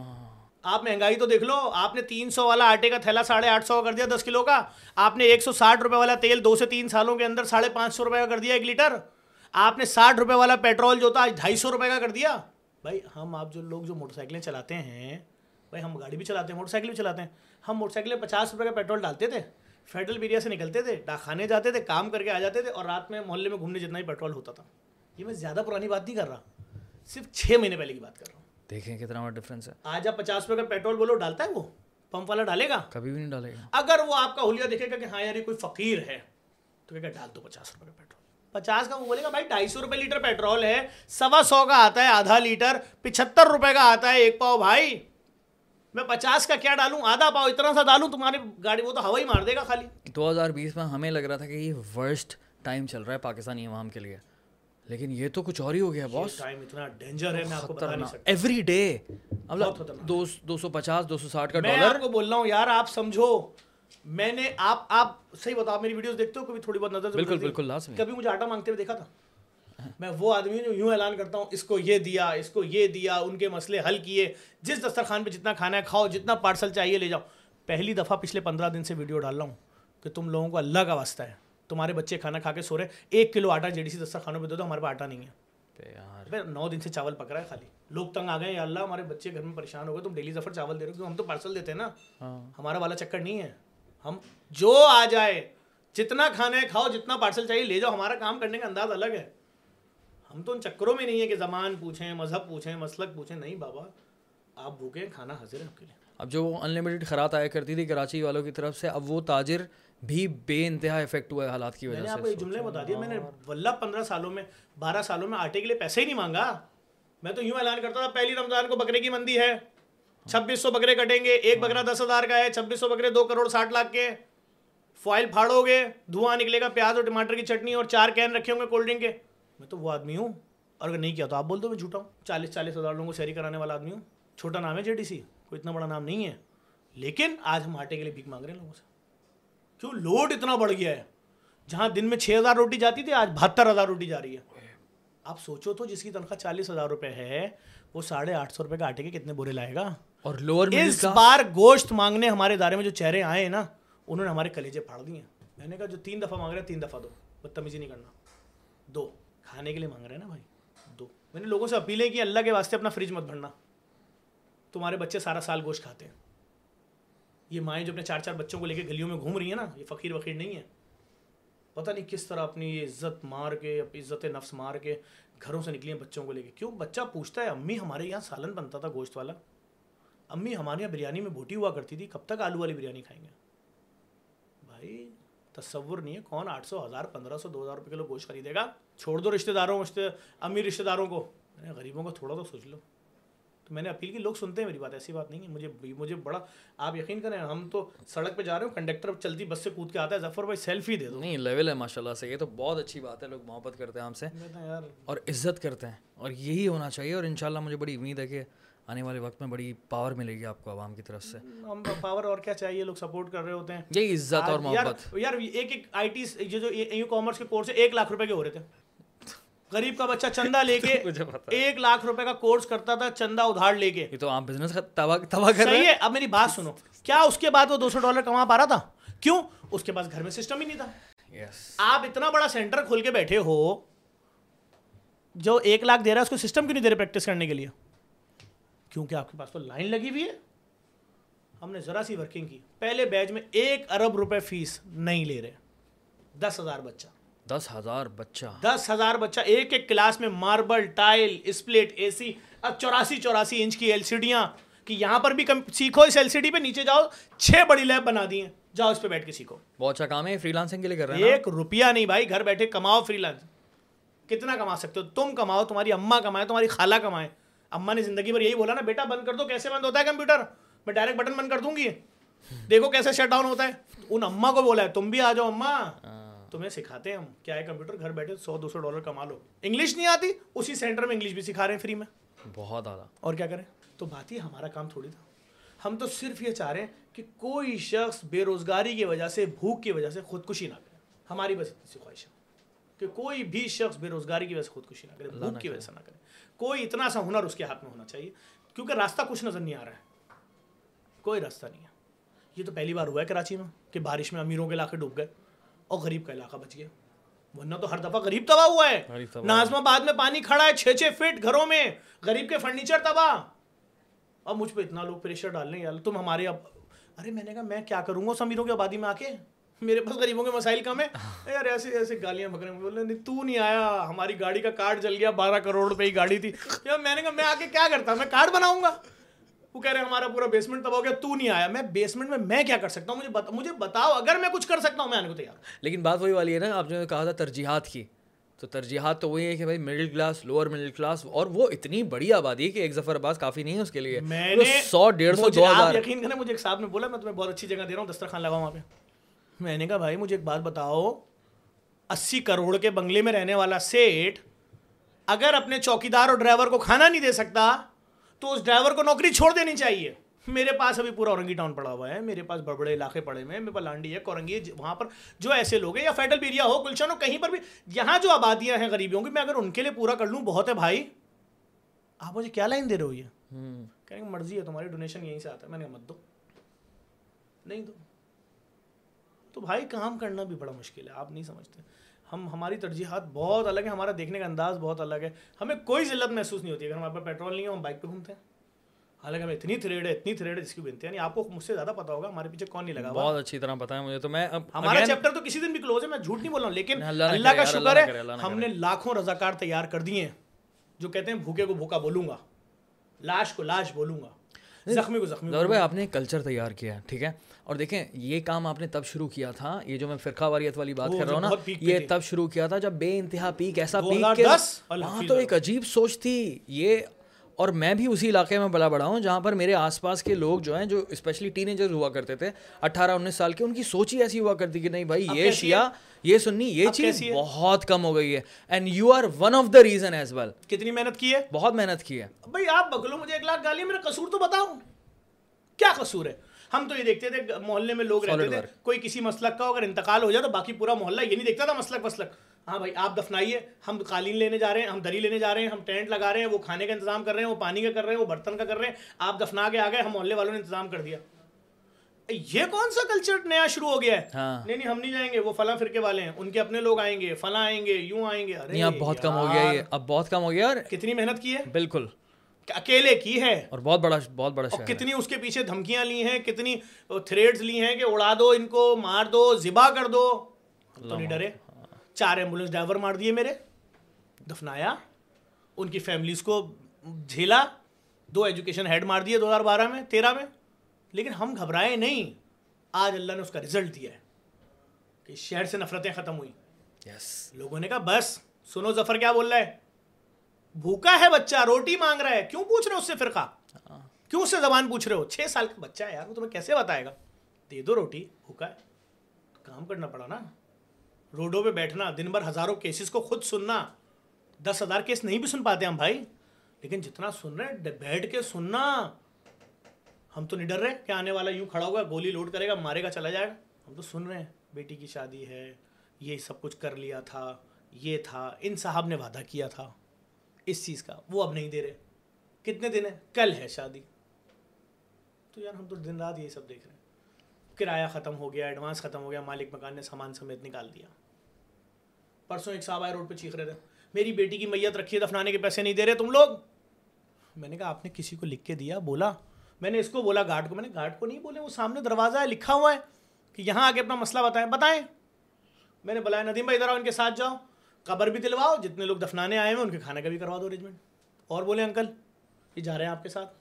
آپ مہنگائی تو دیکھ لو آپ نے تین سو والا آٹے کا تھیلا ساڑھے آٹھ سو کر دیا دس کلو کا۔ آپ نے ایک سو ساٹھ روپے والا تیل دو سے تین سالوں کے اندر ساڑھے پانچ سو روپے کا کر دیا ایک لیٹر۔ آپ نے ساٹھ روپے والا پیٹرول جو تھا آج ڈھائی سو روپے کا کر دیا۔ بھائی ہم آپ جو لوگ جو موٹر سائیکلیں چلاتے ہیں بھائی ہم گاڑی بھی چلاتے ہیں موٹر سائیکل بھی چلاتے ہیں۔ ہم موٹر سائیکل پچاس روپے کا پیٹرول ڈالتے تھے فیڈرل ایریا سے نکلتے تھے ڈاکخانے جاتے تھے کام کر کے آ جاتے تھے اور رات میں محلے میں گھومنے جتنا ہی پیٹرول ہوتا تھا۔ یہ میں زیادہ پرانی بات نہیں کر رہا۔ صرف چھ مہینے پہلے کی بات کر رہا ہوں۔ دیکھیں کتنا بڑا ڈفرینس ہے۔ آج آپ پچاس روپے کا پیٹرول بولو ڈالتا ہے وہ؟ پمپ والا ڈالے گا؟ کبھی بھی نہیں ڈالے گا۔ اگر وہ آپ کا ہولیا دیکھے گا کہ ہاں یار یہ کوئی فقیر ہے تو کہے گا ڈال دو پچاس روپے کا پیٹرول پچاس کا وہ بولے گا بھائی ڈھائی سو روپے لیٹر پیٹرول ہے سوا سو کا آتا ہے آدھا لیٹر پچہتر روپے کا آتا ہے ایک پاؤ بھائی۔ میں پچاس کا کیا ڈالوں؟ آدھا پاؤ اتنا سا ڈالوں تمہاری گاڑی وہ تو ہوا ہی مار دے گا خالی۔ دو ہزار بیس میں ہمیں لگ رہا تھا کہ یہ ورسٹ ٹائم چل رہا ہے پاکستانی عوام کے لیے۔ لیکن یہ تو کچھ اور ہی ہو گیا باس ٹائم اتنا ڈینجر ہے میں آپ کو بتا نہیں سکتا۔ ایوری ڈے مطلب دو دو سو پچاس دو سو ساٹھ کا میں ڈالر آپ کو بول رہا ہوں یار آپ سمجھو۔ میں نے آپ آپ صحیح بتاؤ میری ویڈیوز دیکھتے ہو؟ کبھی تھوڑی بہت نظر بالکل؟ بالکل لازمی کبھی مجھے آٹا مانگتے ہوئے دیکھا تھا؟ میں وہ آدمی ہوں جو یوں اعلان کرتا ہوں اس کو یہ دیا اس کو یہ دیا ان کے مسئلے حل کیے۔ جس دسترخوان پہ جتنا کھانا ہے کھاؤ جتنا پارسل چاہیے لے جاؤ۔ پہلی دفعہ پچھلے پندرہ دن سے ویڈیو ڈال رہا ہوں کہ تم لوگوں کو اللہ کا واسطہ ہے۔ تمہارے بچے کھانا کھا کے سو رہے ایک کلو آٹا جی ڈی سی دسترخوانوں پہ دے دو ہمارے پاس آٹا نہیں ہے۔ نو دن سے چاول پک رہا ہے خالی۔ لوگ تنگ آ گئے یا اللہ ہمارے بچے گھر میں پریشان ہو گئے تم ڈیلی سفر چاول دے رہے ہو ہم تو پارسل دیتے ہیں نا؟ ہاں۔ ہمارا والا چکر نہیں ہے۔ ہم جو آ جائے جتنا کھانا ہے کھاؤ جتنا پارسل چاہیے لے جاؤ ہمارا کام کرنے کا انداز الگ ہے۔ ہم تو ان چکروں میں نہیں ہے کہ زمان پوچھیں مذہب پوچھیں مسلک پوچھیں۔ نہیں بابا آپ بھوکے کھانا حاضر ہے آپ کے لیے۔ اب جو ان لمیٹڈ خرات آیا کرتی تھی کراچی والوں کی طرف سے اب وہ تاجر بھی بے انتہا افیکٹ ہوا ہے حالات کی وجہ نے آپ سے کو جملے بتا دیا میں نے واللہ پندرہ سالوں میں بارہ سالوں میں آٹے کے لیے پیسے ہی نہیں مانگا۔ میں تو یوں اعلان کرتا تھا پہلی رمضان کو بکرے کی مندی ہے۔ چھبیس سو بکرے کٹیں گے ایک بکرا دس ہزار کا ہے چھبیس سو بکرے دو کروڑ ساٹھ لاکھ کے۔ فوائل پھاڑو گے دھواں نکلے گا پیاز اور ٹماٹر کی چٹنی اور چار کین رکھے ہوں گے کولڈ ڈرنک کے۔ میں تو وہ آدمی ہوں۔ اور اگر نہیں کیا تو آپ بول دو میں جھوٹا ہوں۔ چالیس چالیس ہزار لوگوں کو شہری کرانے والا آدمی ہوں۔ چھوٹا نام ہے جے ڈی سی کوئی اتنا بڑا نام نہیں ہے۔ لیکن آج ہم آٹے کے لیے بھیک مانگ رہے ہیں لوگوں سے۔ کیوں لوڈ اتنا بڑھ گیا ہے؟ جہاں دن میں چھ ہزار روٹی جاتی تھی آج بہتر ہزار روٹی جا رہی ہے۔ آپ سوچو تو جس کی تنخواہ چالیس ہزار روپے ہے وہ ساڑھے آٹھ سو روپے کا آٹے کے کتنے برے لائے گا؟ اور لوور اس بار گوشت مانگنے ہمارے ادارے میں جو چہرے آئے ہیں نا انہوں نے ہمارے کلیجے پھاڑ دیے میں نے کہا جو تین دفعہ مانگ رہے ہیں تین دفعہ دو۔ بدتمیزی نہیں کرنا۔ دو۔ کھانے کے لیے مانگ رہے ہیں نا بھائی؟ دو۔ میں نے لوگوں سے اپیلیں کی اللہ کے واسطے اپنا فریج مت بھرنا۔ تمہارے بچے سارا سال گوشت کھاتے ہیں۔ یہ مائیں جو اپنے چار چار بچوں کو لے کے گلیوں میں گھوم رہی ہیں نا، یہ فقیر وقیر نہیں ہے پتہ نہیں کس طرح اپنی یہ عزت مار کے، اپنی عزت نفس مار کے گھروں سے نکلی ہیں بچوں کو لے کے۔ کیوں؟ بچہ پوچھتا ہے، امی ہمارے یہاں سالن بنتا تھا گوشت والا۔ امی ہمارے یہاں بریانی میں بوٹی ہوا کرتی تھی، کب تک آلو والی بریانی کھائیں گے؟ بھائی، تصور نہیں ہے کون آٹھ سو، ہزار، پندرہ سو، دو ہزار روپے کلو گوشت خریدے گا؟ چھوڑ دو رشتے داروں امیر رشتے داروں کو۔ غریبوں کو تھوڑا تو سوچ لو۔ تو میں نے اپیل کی لوگ سنتے ہیں میری بات ایسی بات نہیں ہے۔ مجھے مجھے بڑا آپ یقین کریں ہم تو سڑک پہ جا رہے ہو کنڈکٹر چلتی بس سے کود کے آتا ہے ظفر بھائی سیلفی دے دو۔ نہیں لیول ہے ماشاء اللہ سے۔ یہ تو بہت اچھی بات ہے لوگ محبت کرتے ہیں ہم سے۔ اور عزت کرتے ہیں اور یہی ہونا چاہیے۔ اور انشاءاللہ مجھے بڑی امید ہے کہ آنے والے وقت میں بڑی پاور ملے گی آپ کو عوام کی طرف سے۔ ہم پاور اور کیا چاہیے؟ لوگ سپورٹ کر رہے ہوتے ہیں۔ یہی عزت اور محبت۔ یار ایک ایک آئی ٹی جو اے کامرس کے کورس ایک لاکھ روپے کے ہو رہے تھے۔ غریب کا بچہ چندہ لے کے ایک لاکھ روپے کا کورس کرتا تھا چندہ ادھار لے کے۔ یہ تو آپ بزنس صحیح ہے اب میری بات سنو۔ کیا اس کے بعد وہ دو سو ڈالر کما پا رہا تھا؟ کیوں؟ اس کے پاس گھر میں سسٹم ہی نہیں تھا۔ آپ اتنا بڑا سینٹر کھول کے بیٹھے ہو جو ایک لاکھ دے رہا ہے اس کو سسٹم کیوں نہیں دے رہے پریکٹس کرنے کے لیے؟ کیونکہ آپ کے پاس تو لائن لگی ہوئی ہے۔ ہم نے ذرا سی ورکنگ کی۔ پہلے بیچ میں ایک ارب روپے فیس نہیں لے رہے۔ دس ہزار بچہ۔ دس ہزار بچہ۔ دس ہزار بچہ ایک ایک کلاس میں marble tile split A C اب چوراسی چوراسی انچ کی ایل سی ڈیاں کہ یہاں پر بھی کم سیکھو اس ایل سی ڈی پہ نیچے جاؤ چھ بڑی لیب بنا دی ہیں۔ جاؤ اس پہ بیٹھ کے سیکھو۔ بہت اچھا کام ہے فری لانسنگ کے لیے کر رہے ہیں ایک روپیہ نہیں بھائی گھر بیٹھے کماؤ فری لانس کتنا کما سکتے ہو؟ تم کماؤ تمہاری اماں کمائے تمہاری خالہ کمائے۔ اماں نے زندگی بھر یہی بولا نا بیٹا بند کر دو کیسے بند ہوتا ہے کمپیوٹر؟ میں ڈائریکٹ بٹن بند کر دوں گی۔ دیکھو کیسے شٹ ڈاؤن ہوتا ہے۔ ان اماں کو بولا ہے تم بھی آ جاؤ اماں۔ تمہیں سکھاتے ہیں ہم۔ کیا ہے کمپیوٹر گھر بیٹھے سو دو سو ڈالر کما لو؟ انگلش نہیں آتی؟ اسی سینٹر میں انگلش بھی سکھا رہے ہیں فری میں۔ بہت اعلیٰ اور کیا کریں؟ تو بات یہ ہمارا کام تھوڑی تھا۔ ہم تو صرف یہ چاہ رہے ہیں کہ کوئی شخص بے روزگاری کی وجہ سے بھوک کی وجہ سے خودکشی نہ کرے۔ ہماری بس اتنی سی خواہش ہے۔ کہ کوئی بھی شخص بے روزگاری کی وجہ سے خودکشی نہ کرے بھوک کی وجہ سے نہ کرے۔ کوئی اتنا سا ہنر اس کے ہاتھ میں ہونا چاہیے کیونکہ راستہ کچھ نظر نہیں آ رہا ہے۔ کوئی راستہ نہیں ہے۔ یہ تو پہلی بار ہوا ہے کراچی میں کہ بارش میں امیروں کے علاقے ڈوب گئے۔ اور غریب کا علاقہ بچ گیا۔ ورنہ تو ہر دفعہ غریب تباہ ہوا ہے۔ نازم آباد میں پانی کھڑا ہے چھ چھ فٹ گھروں میں۔ غریب کے فرنیچر تباہ۔ اب مجھ پہ اتنا لوگ پریشر ڈال لیں یار تم ہمارے اب ارے میں نے کہا میں کیا کروں گا اس امیروں کی آبادی میں آ کے؟ میرے پاس غریبوں کے مسائل کم ہے یار ایسے ایسے گالیاں بکرے۔ بول رہے نہیں تو نہیں آیا۔ ہماری گاڑی کا کارڈ جل گیا بارہ کروڑ روپے کی گاڑی تھی۔ یار میں نے کہا میں آ کے کیا کرتا؟ میں کارڈ بناؤں گا۔ وہ کہہ رہے ہمارا پورا بیسمنٹ تباہ ہو گیا تو نہیں آیا۔ میں بیسمنٹ میں میں کیا کر سکتا ہوں؟ مجھے بتا مجھے بتاؤ اگر میں کچھ کر سکتا ہوں میں آنے کو تیار لیکن بات وہی والی ہے نا آپ نے کہا تھا ترجیحات کی۔ تو ترجیحات تو وہی ہے کہ بھائی middle class lower middle class اور وہ اتنی بڑی آبادی ہے کہ ایک ظفر عباس کافی نہیں ہے اس کے لیے۔ میں نے سو ڈیڑھ سو دو ہزار۔ یقین کریں مجھے ایک صاحب نے بولا میں تمہیں بہت اچھی جگہ دے رہا ہوں دسترخوان لگاؤ وہاں پہ۔ میں نے کہا بھائی مجھے ایک بات بتاؤ اسی کروڑ کے بنگلے میں رہنے والا سیٹ اگر اپنے چوکیدار اور ڈرائیور کو کھانا نہیں دے سکتا تو اس ڈرائیور کو نوکری چھوڑ دینی چاہیے۔ میرے پاس ابھی پورا اورنگی ٹاؤن پڑا ہوا ہے میرے پاس بڑے بڑے علاقے پڑے ہوئے ہیں میرے پاس لانڈی ہے کورنگی ہے وہاں پر جو ایسے لوگ ہیں یا فیڈل پیریا ہو گلشن ہو کہیں پر بھی یہاں جو آبادیاں ہیں غریبیوں کی میں اگر ان کے لیے پورا کر لوں بہت ہے بھائی۔ آپ مجھے کیا لائن دے رہے ہو یہ؟ کہیں گے مرضی ہے تمہاری ڈونیشن یہیں سے آتا ہے میں نے مت دو۔ نہیں دو۔ تو بھائی کام کرنا بھی بڑا مشکل ہے آپ نہیں سمجھتے۔ ہم ہماری ترجیحات بہت الگ ہیں ہمارا دیکھنے کا انداز بہت الگ ہے۔ ہمیں کوئی ذلت محسوس نہیں ہوتی۔ اگر ہمارے پاس پیٹرول نہیں ہے ہم بائک پہ گھومتے ہیں۔ حالانکہ ہمیں اتنی تھریڈ ہے اتنی تھریڈ ہے جس کی بنتے ہیں یعنی آپ کو مجھ سے زیادہ پتا ہوگا ہمارے پیچھے کون نہیں لگا بہت اچھی طرح پتا ہے مجھے تو میں ہمارا چیپٹر تو کسی دن بھی کلوز ہے میں جھوٹ نہیں بول رہا ہوں لیکن اللہ کا شکر ہے ہم نے لاکھوں رضاکار تیار کر دیے ہیں جو کہتے ہیں بھوکے کو بھوکا بولوں گا۔ لاش کو لاش بولوں گا۔ زخمی کو زخمی بھائی آپ نے کلچر تیار کیا ہے ٹھیک ہے؟ اور دیکھیں یہ کام آپ نے تب شروع کیا تھا یہ جو میں فرقہ واریت والی بات کر رہا ہوں نا یہ تب شروع کیا تھا جب بے انتہا پیک ایسا پیک وہاں تو ایک عجیب سوچ تھی یہ اور میں بھی اسی علاقے میں بلا بڑا ہوں جہاں پر میرے آس پاس کے لوگ جو ہیں جو اسپیشلی ٹین ایجر ہوا کرتے تھے اٹھارہ انیس سال کے ان کی سوچ ہی ایسی ہوا کرتی کہ نہیں بھائی یہ شیعہ یہ سننی یہ چیز بہت کم ہو گئی ہے۔ And you are one of the reason as well کتنی محنت کی ہے؟ بہت محنت کی ہے۔ بھائی آپ بگلو مجھے ایک لاکھ گالی میرا قصور تو بتاؤ کیا قصور ہے؟ ہم تو یہ دیکھتے تھے محلے میں لوگ رہتے تھے کوئی کسی مسلک کا اگر انتقال ہو جائے تو باقی پورا محلہ یہ نہیں دیکھتا تھا مسلک مسلک ہاں بھائی آپ دفنائیے ہم قالین لینے جا رہے ہیں ہم دری لینے جا رہے ہیں ہم ٹینٹ لگا رہے ہیں وہ کھانے کا انتظام کر رہے ہیں وہ پانی کا کر رہے ہیں وہ برتن کا کر رہے ہیں۔ آپ دفنا کے آ گئے ہم محلے والوں نے انتظام کر دیا۔ یہ کون سا کلچر نیا شروع ہو گیا ہے؟ ہاں۔ نہیں نہیں ہم نہیں جائیں گے وہ فلاں فرقے والے ہیں ان کے اپنے لوگ آئیں گے فلاں آئیں گے یوں آئیں گے۔ اب بہت کم ہو گیا یہ اب بہت کم ہو گیا کتنی محنت کی ہے؟ بالکل۔ اکیلے کی ہے اور بہت بڑا بہت بڑا شہر کتنی اس کے پیچھے دھمکیاں لی ہیں کتنی تھریڈز لی ہیں کہ اڑا دو ان کو مار دو ذبح کر دو۔ تو نہیں ڈرے۔ چار ایمبولینس ڈرائیور مار دیے میرے۔ دفنایا۔ ان کی فیملیز کو جھیلا۔ دو ایجوکیشن ہیڈ مار دیے دو ہزار بارہ میں تیرہ میں۔ لیکن ہم گھبرائے نہیں۔ آج اللہ نے اس کا رزلٹ دیا ہے کہ شہر سے نفرتیں ختم ہوئی یس لوگوں نے کہا بس سنو ظفر کیا بول رہا ہے؟ بھوکا ہے بچہ، روٹی مانگ رہا ہے، کیوں پوچھ رہے ہو اس سے فرقہ؟ کیوں اس سے زبان پوچھ رہے ہو؟ چھ سال کا بچہ ہے یار، وہ تمہیں کیسے بتائے گا؟ دے دو روٹی، بھوکا ہے۔ کام کرنا پڑا نا۔ روڈوں پہ بیٹھنا، دن بھر ہزاروں کیسز کو خود سننا۔ دس ہزار کیس نہیں بھی سن پاتے ہم بھائی۔ لیکن جتنا سن رہے ہیں، بیٹھ کے سننا۔ ہم تو نہیں ڈر رہے کہ آنے والا یوں کھڑا ہوگا، گولی لوٹ کرے گا، مارے گا، چلا جائے گا۔ ہم تو سن رہے ہیں، بیٹی کی شادی ہے، یہ سب کچھ کر لیا تھا، یہ تھا، ان صاحب نے وعدہ کیا تھا۔ اس چیز کا، وہ اب نہیں دے رہے۔ کتنے دن ہے کل ہے شادی۔ تو یار ہم تو دن رات یہی سب دیکھ رہے ہیں۔ کرایہ ختم ہو گیا ایڈوانس ختم ہو گیا، مالک مکان نے سامان سمیت نکال دیا۔ پرسوں ایک صاحب آئے روڈ پہ چیخ رہے تھے۔ میری بیٹی کی میت رکھی ہے دفنانے کے پیسے نہیں دے رہے تم لوگ۔ میں نے کہا، آپ نے کسی کو لکھ کے دیا؟ بولا۔ میں نے اس کو بولا گارڈ کو۔ میں نے گارڈ کو نہیں بولے، وہ سامنے دروازہ ہے، لکھا ہوا ہے کہ یہاں آ کے اپنا مسئلہ بتائیں۔ بتائیں۔ میں نے بلایا، ندیم بھائی ادھر آؤ ان کے ساتھ جاؤ۔ قبر بھی دلواؤ جتنے لوگ دفنانے آئے ہیں ان کے کھانے کا بھی کروا دو ارینجمنٹ اور بولے انکل یہ جا رہے ہیں آپ کے ساتھ؟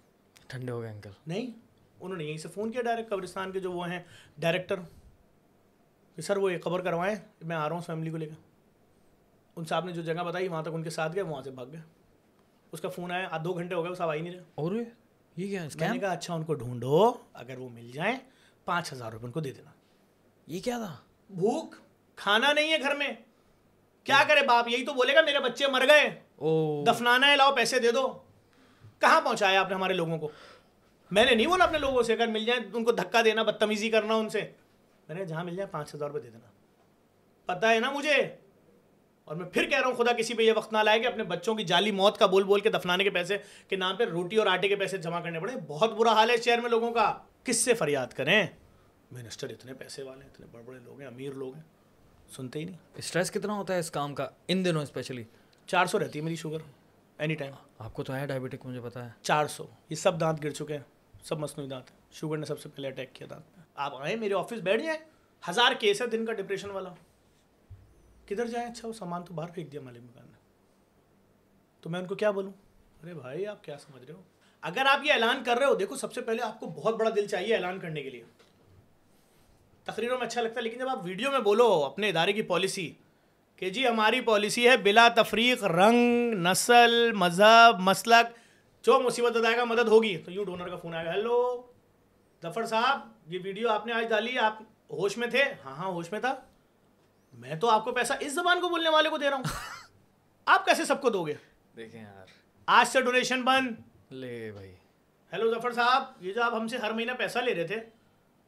ٹھنڈے ہو گئے انکل نہیں انہوں نے یہیں سے فون کیا ڈائریکٹ قبرستان کے جو وہ ہیں ڈائریکٹر کہ سر وہ ایک قبر کروائیں میں آ رہا ہوں فیملی کو لے کر ان صاحب نے جو جگہ بتائی وہاں تک ان کے ساتھ گئے وہاں سے بھاگ گئے۔ اس کا فون آیا دو گھنٹے ہو گئے وہ صاحب آئی نہیں رہے۔ اور یہ؟ کیا میں نے کہا اچھا ان کو ڈھونڈو اگر وہ مل جائیں پانچ ہزار روپے ان کو دے دینا۔ یہ کیا تھا؟ بھوک کھانا نہیں ہے گھر میں۔ کیا کرے باپ؟ یہی تو بولے گا میرے بچے مر گئے۔ دفنانا ہے لاؤ پیسے دے دو۔ کہاں پہنچایا آپ نے ہمارے لوگوں کو؟ میں نے نہیں بولا اپنے لوگوں سے اگر مل جائیں ان کو دھکا دینا بدتمیزی کرنا ان سے۔ میں نے جہاں مل جائے پانچ ہزار روپے دے دینا۔ پتا ہے نا مجھے؟ اور میں پھر کہہ رہا ہوں خدا کسی پہ یہ وقت نہ لائے کہ اپنے بچوں کی جعلی موت کا بول بول کے دفنانے کے پیسے کے نام پہ روٹی اور آٹے کے پیسے جمع کرنے پڑے۔ بہت برا حال ہے شہر میں لوگوں کا۔ کس سے فریاد کریں؟ منسٹر اتنے پیسے والے ہیں اتنے بڑے بڑے لوگ ہیں امیر لوگ ہیں۔ سنتے ہی نہیں۔ اسٹریس کتنا ہوتا ہے اس کام کا؟ ان دنوں اسپیشلی چار سو رہتی ہے میری شوگر اینی ٹائم آپ کو تو ہے ڈائبٹک مجھے پتا ہے۔ چار سو۔ یہ سب دانت گر چکے ہیں سب مصنوعی دانت ہیں۔ شوگر نے سب سے پہلے اٹیک کیا دانت پہ آپ آئیں میرے آفس بیٹھ جائیں۔ ہزار کیس ہے دن کا ڈپریشن والا۔ کدھر جائیں؟ اچھا وہ سامان تو باہر پھینک دیا مالک مکان نے۔ تو میں ان کو کیا بولوں؟ ارے بھائی آپ کیا سمجھ رہے ہو؟ اگر آپ یہ اعلان کر رہے ہو دیکھو سب سے پہلے آپ کو بہت بڑا دل چاہیے اعلان کرنے کے لیے۔ تقریروں میں اچھا لگتا ہے لیکن جب آپ ویڈیو میں بولو اپنے ادارے کی پالیسی کہ جی ہماری پالیسی ہے بلا تفریق رنگ نسل مذہب مسلک جو مصیبت ادائے گا مدد ہوگی۔ تو یوں ڈونر کا فون آئے گا ہیلو ظفر صاحب یہ ویڈیو آپ نے آج ڈالی آپ ہوش میں تھے؟ ہاں ہاں ہوش میں تھا۔ میں تو آپ کو پیسہ اس زبان کو بولنے والے کو دے رہا ہوں۔ آپ کیسے سب کو دو گے؟ دیکھیں یار۔ آج سے ڈونیشن بند۔ لے بھائی۔ ہیلو ظفر صاحب یہ جو آپ ہم سے ہر مہینہ پیسہ لے رہے تھے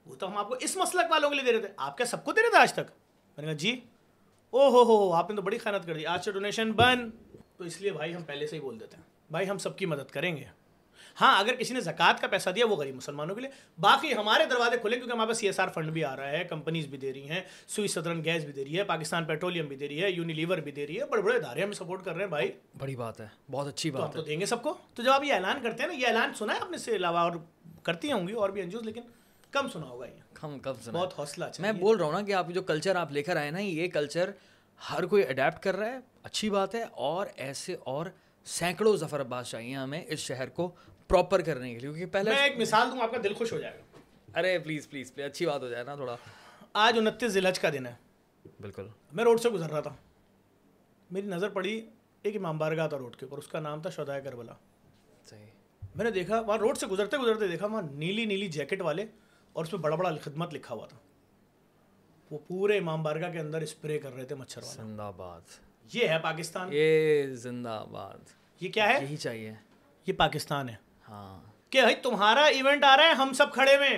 وہ تو ہم آپ کو اس مسلک والوں کے لیے دے رہے تھے۔ آپ کیا سب کو دے رہے تھے آج تک؟ میں نے کہا جی۔ او ہو ہو آپ نے تو بڑی خیانت کر دی۔ آج سے ڈونیشن بند۔ تو اس لیے بھائی ہم پہلے سے ہی بول دیتے ہیں۔ بھائی ہم سب کی مدد کریں گے۔ ہاں اگر کسی نے زکوٰۃ کا پیسہ دیا وہ غریب مسلمانوں کے لیے۔ باقی ہمارے دروازے کھلے کیونکہ ہمارے پاس سی ایس آر فنڈ بھی آ رہا ہے کمپنیز بھی دے رہی ہیں سوئی سدرن گیس بھی دے رہی ہے پاکستان پیٹرولیم بھی دے رہی ہے یونیلیور بھی دے رہی ہے۔ بڑے بڑے ادارے ہمیں سپورٹ کر رہے ہیں بھائی۔ بڑی بات ہے بہت اچھی بات تو دیں گے سب کو۔ تو جب آپ یہ اعلان کرتے ہیں نا یہ اعلان سنا ہے اپنے سے علاوہ اور کرتی ہوں گی اور بھی انجوز لیکن کم سنا ہوگا یہ۔ کم کم سنا۔ بہت حوصلہ میں بول رہا ہوں نا کہ آپ جو کلچر آپ لے کر آئے نا یہ کلچر ہر کوئی اڈیپٹ کر رہا ہے اچھی بات ہے اور ایسے اور سینکڑوں ظفر عباس چاہیے ہمیں اس شہر کو پراپر کرنے کے لیے۔ کیونکہ پہلے میں ایک مثال دوں آپ کا دل خوش ہو جائے گا۔ ارے پلیز پلیز پلیز اچھی بات ہو جائے نا تھوڑا۔ آج انتیس ذی الحج کا دن ہے۔ بالکل۔ میں روڈ سے گزر رہا تھا۔ میری نظر پڑی ایک امام بارگاہ تھا روڈ کے اوپر اس کا نام تھا شدائے کربلا۔ صحیح۔ میں نے دیکھا وہاں روڈ سے گزرتے گزرتے دیکھا وہاں نیلی نیلی جیکٹ والے اور اس میں بڑا بڑا خدمت لکھا ہوا تھا۔ وہ پورے امام بارگاہ کے اندر اسپرے کر رہے تھے مچھر والا۔ زندہ آباد یہ ہے پاکستان؟ یہ زندہ آباد یہ کیا ہے؟ یہی چاہیے۔ یہ پاکستان ہے۔ ہاں۔ کہ بھائی تمہارا ایونٹ آ رہا ہے ہم سب کھڑے میں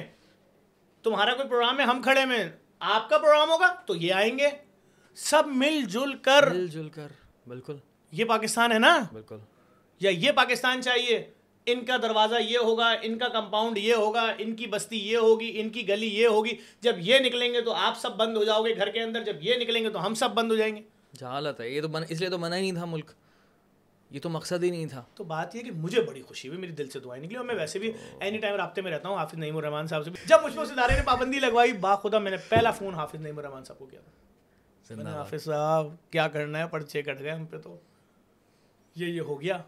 تمہارا کوئی پروگرام ہے ہم کھڑے میں آپ کا پروگرام ہوگا تو یہ آئیں گے۔ سب مل جل کر۔ مل جل کر بالکل۔ یہ پاکستان ہے نا؟ بالکل۔ یا یہ پاکستان چاہیے؟ ان کا دروازہ یہ ہوگا ان کا کمپاؤنڈ یہ ہوگا ان کی بستی یہ ہوگی ان کی گلی یہ ہوگی۔ جب یہ نکلیں گے تو آپ سب بند ہو جاؤ گے گھر کے اندر۔ جب یہ نکلیں گے تو ہم سب بند ہو جائیں گے۔ جہالت ہے یہ تو بن اس لیے تو منع ہی نہیں تھا ملک۔ یہ تو مقصد ہی نہیں تھا۔ تو بات یہ کہ مجھے بڑی خوشی ہوئی میری دل سے دعائیں نکلی۔ اور میں ویسے بھی اینی ٹائم رابطے میں رہتا ہوں حافظ نعیم الرحمان صاحب سے جب مجھ پہ اس ادارے نے پابندی لگوائی با خدا میں نے پہلا فون حافظ نعیم الرحمان صاحب کو کیا تھا۔ حافظ صاحب کیا کرنا ہے؟ پرچے کٹ گئے ہم پہ تو۔ یہ یہ ہو گیا۔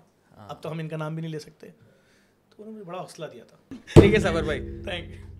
اب تو ہم ان کا نام بھی نہیں لے سکتے۔ تو انہوں نے مجھے بڑا حوصلہ دیا تھا۔ ٹھیک ہے سفر بھائی۔ Thank you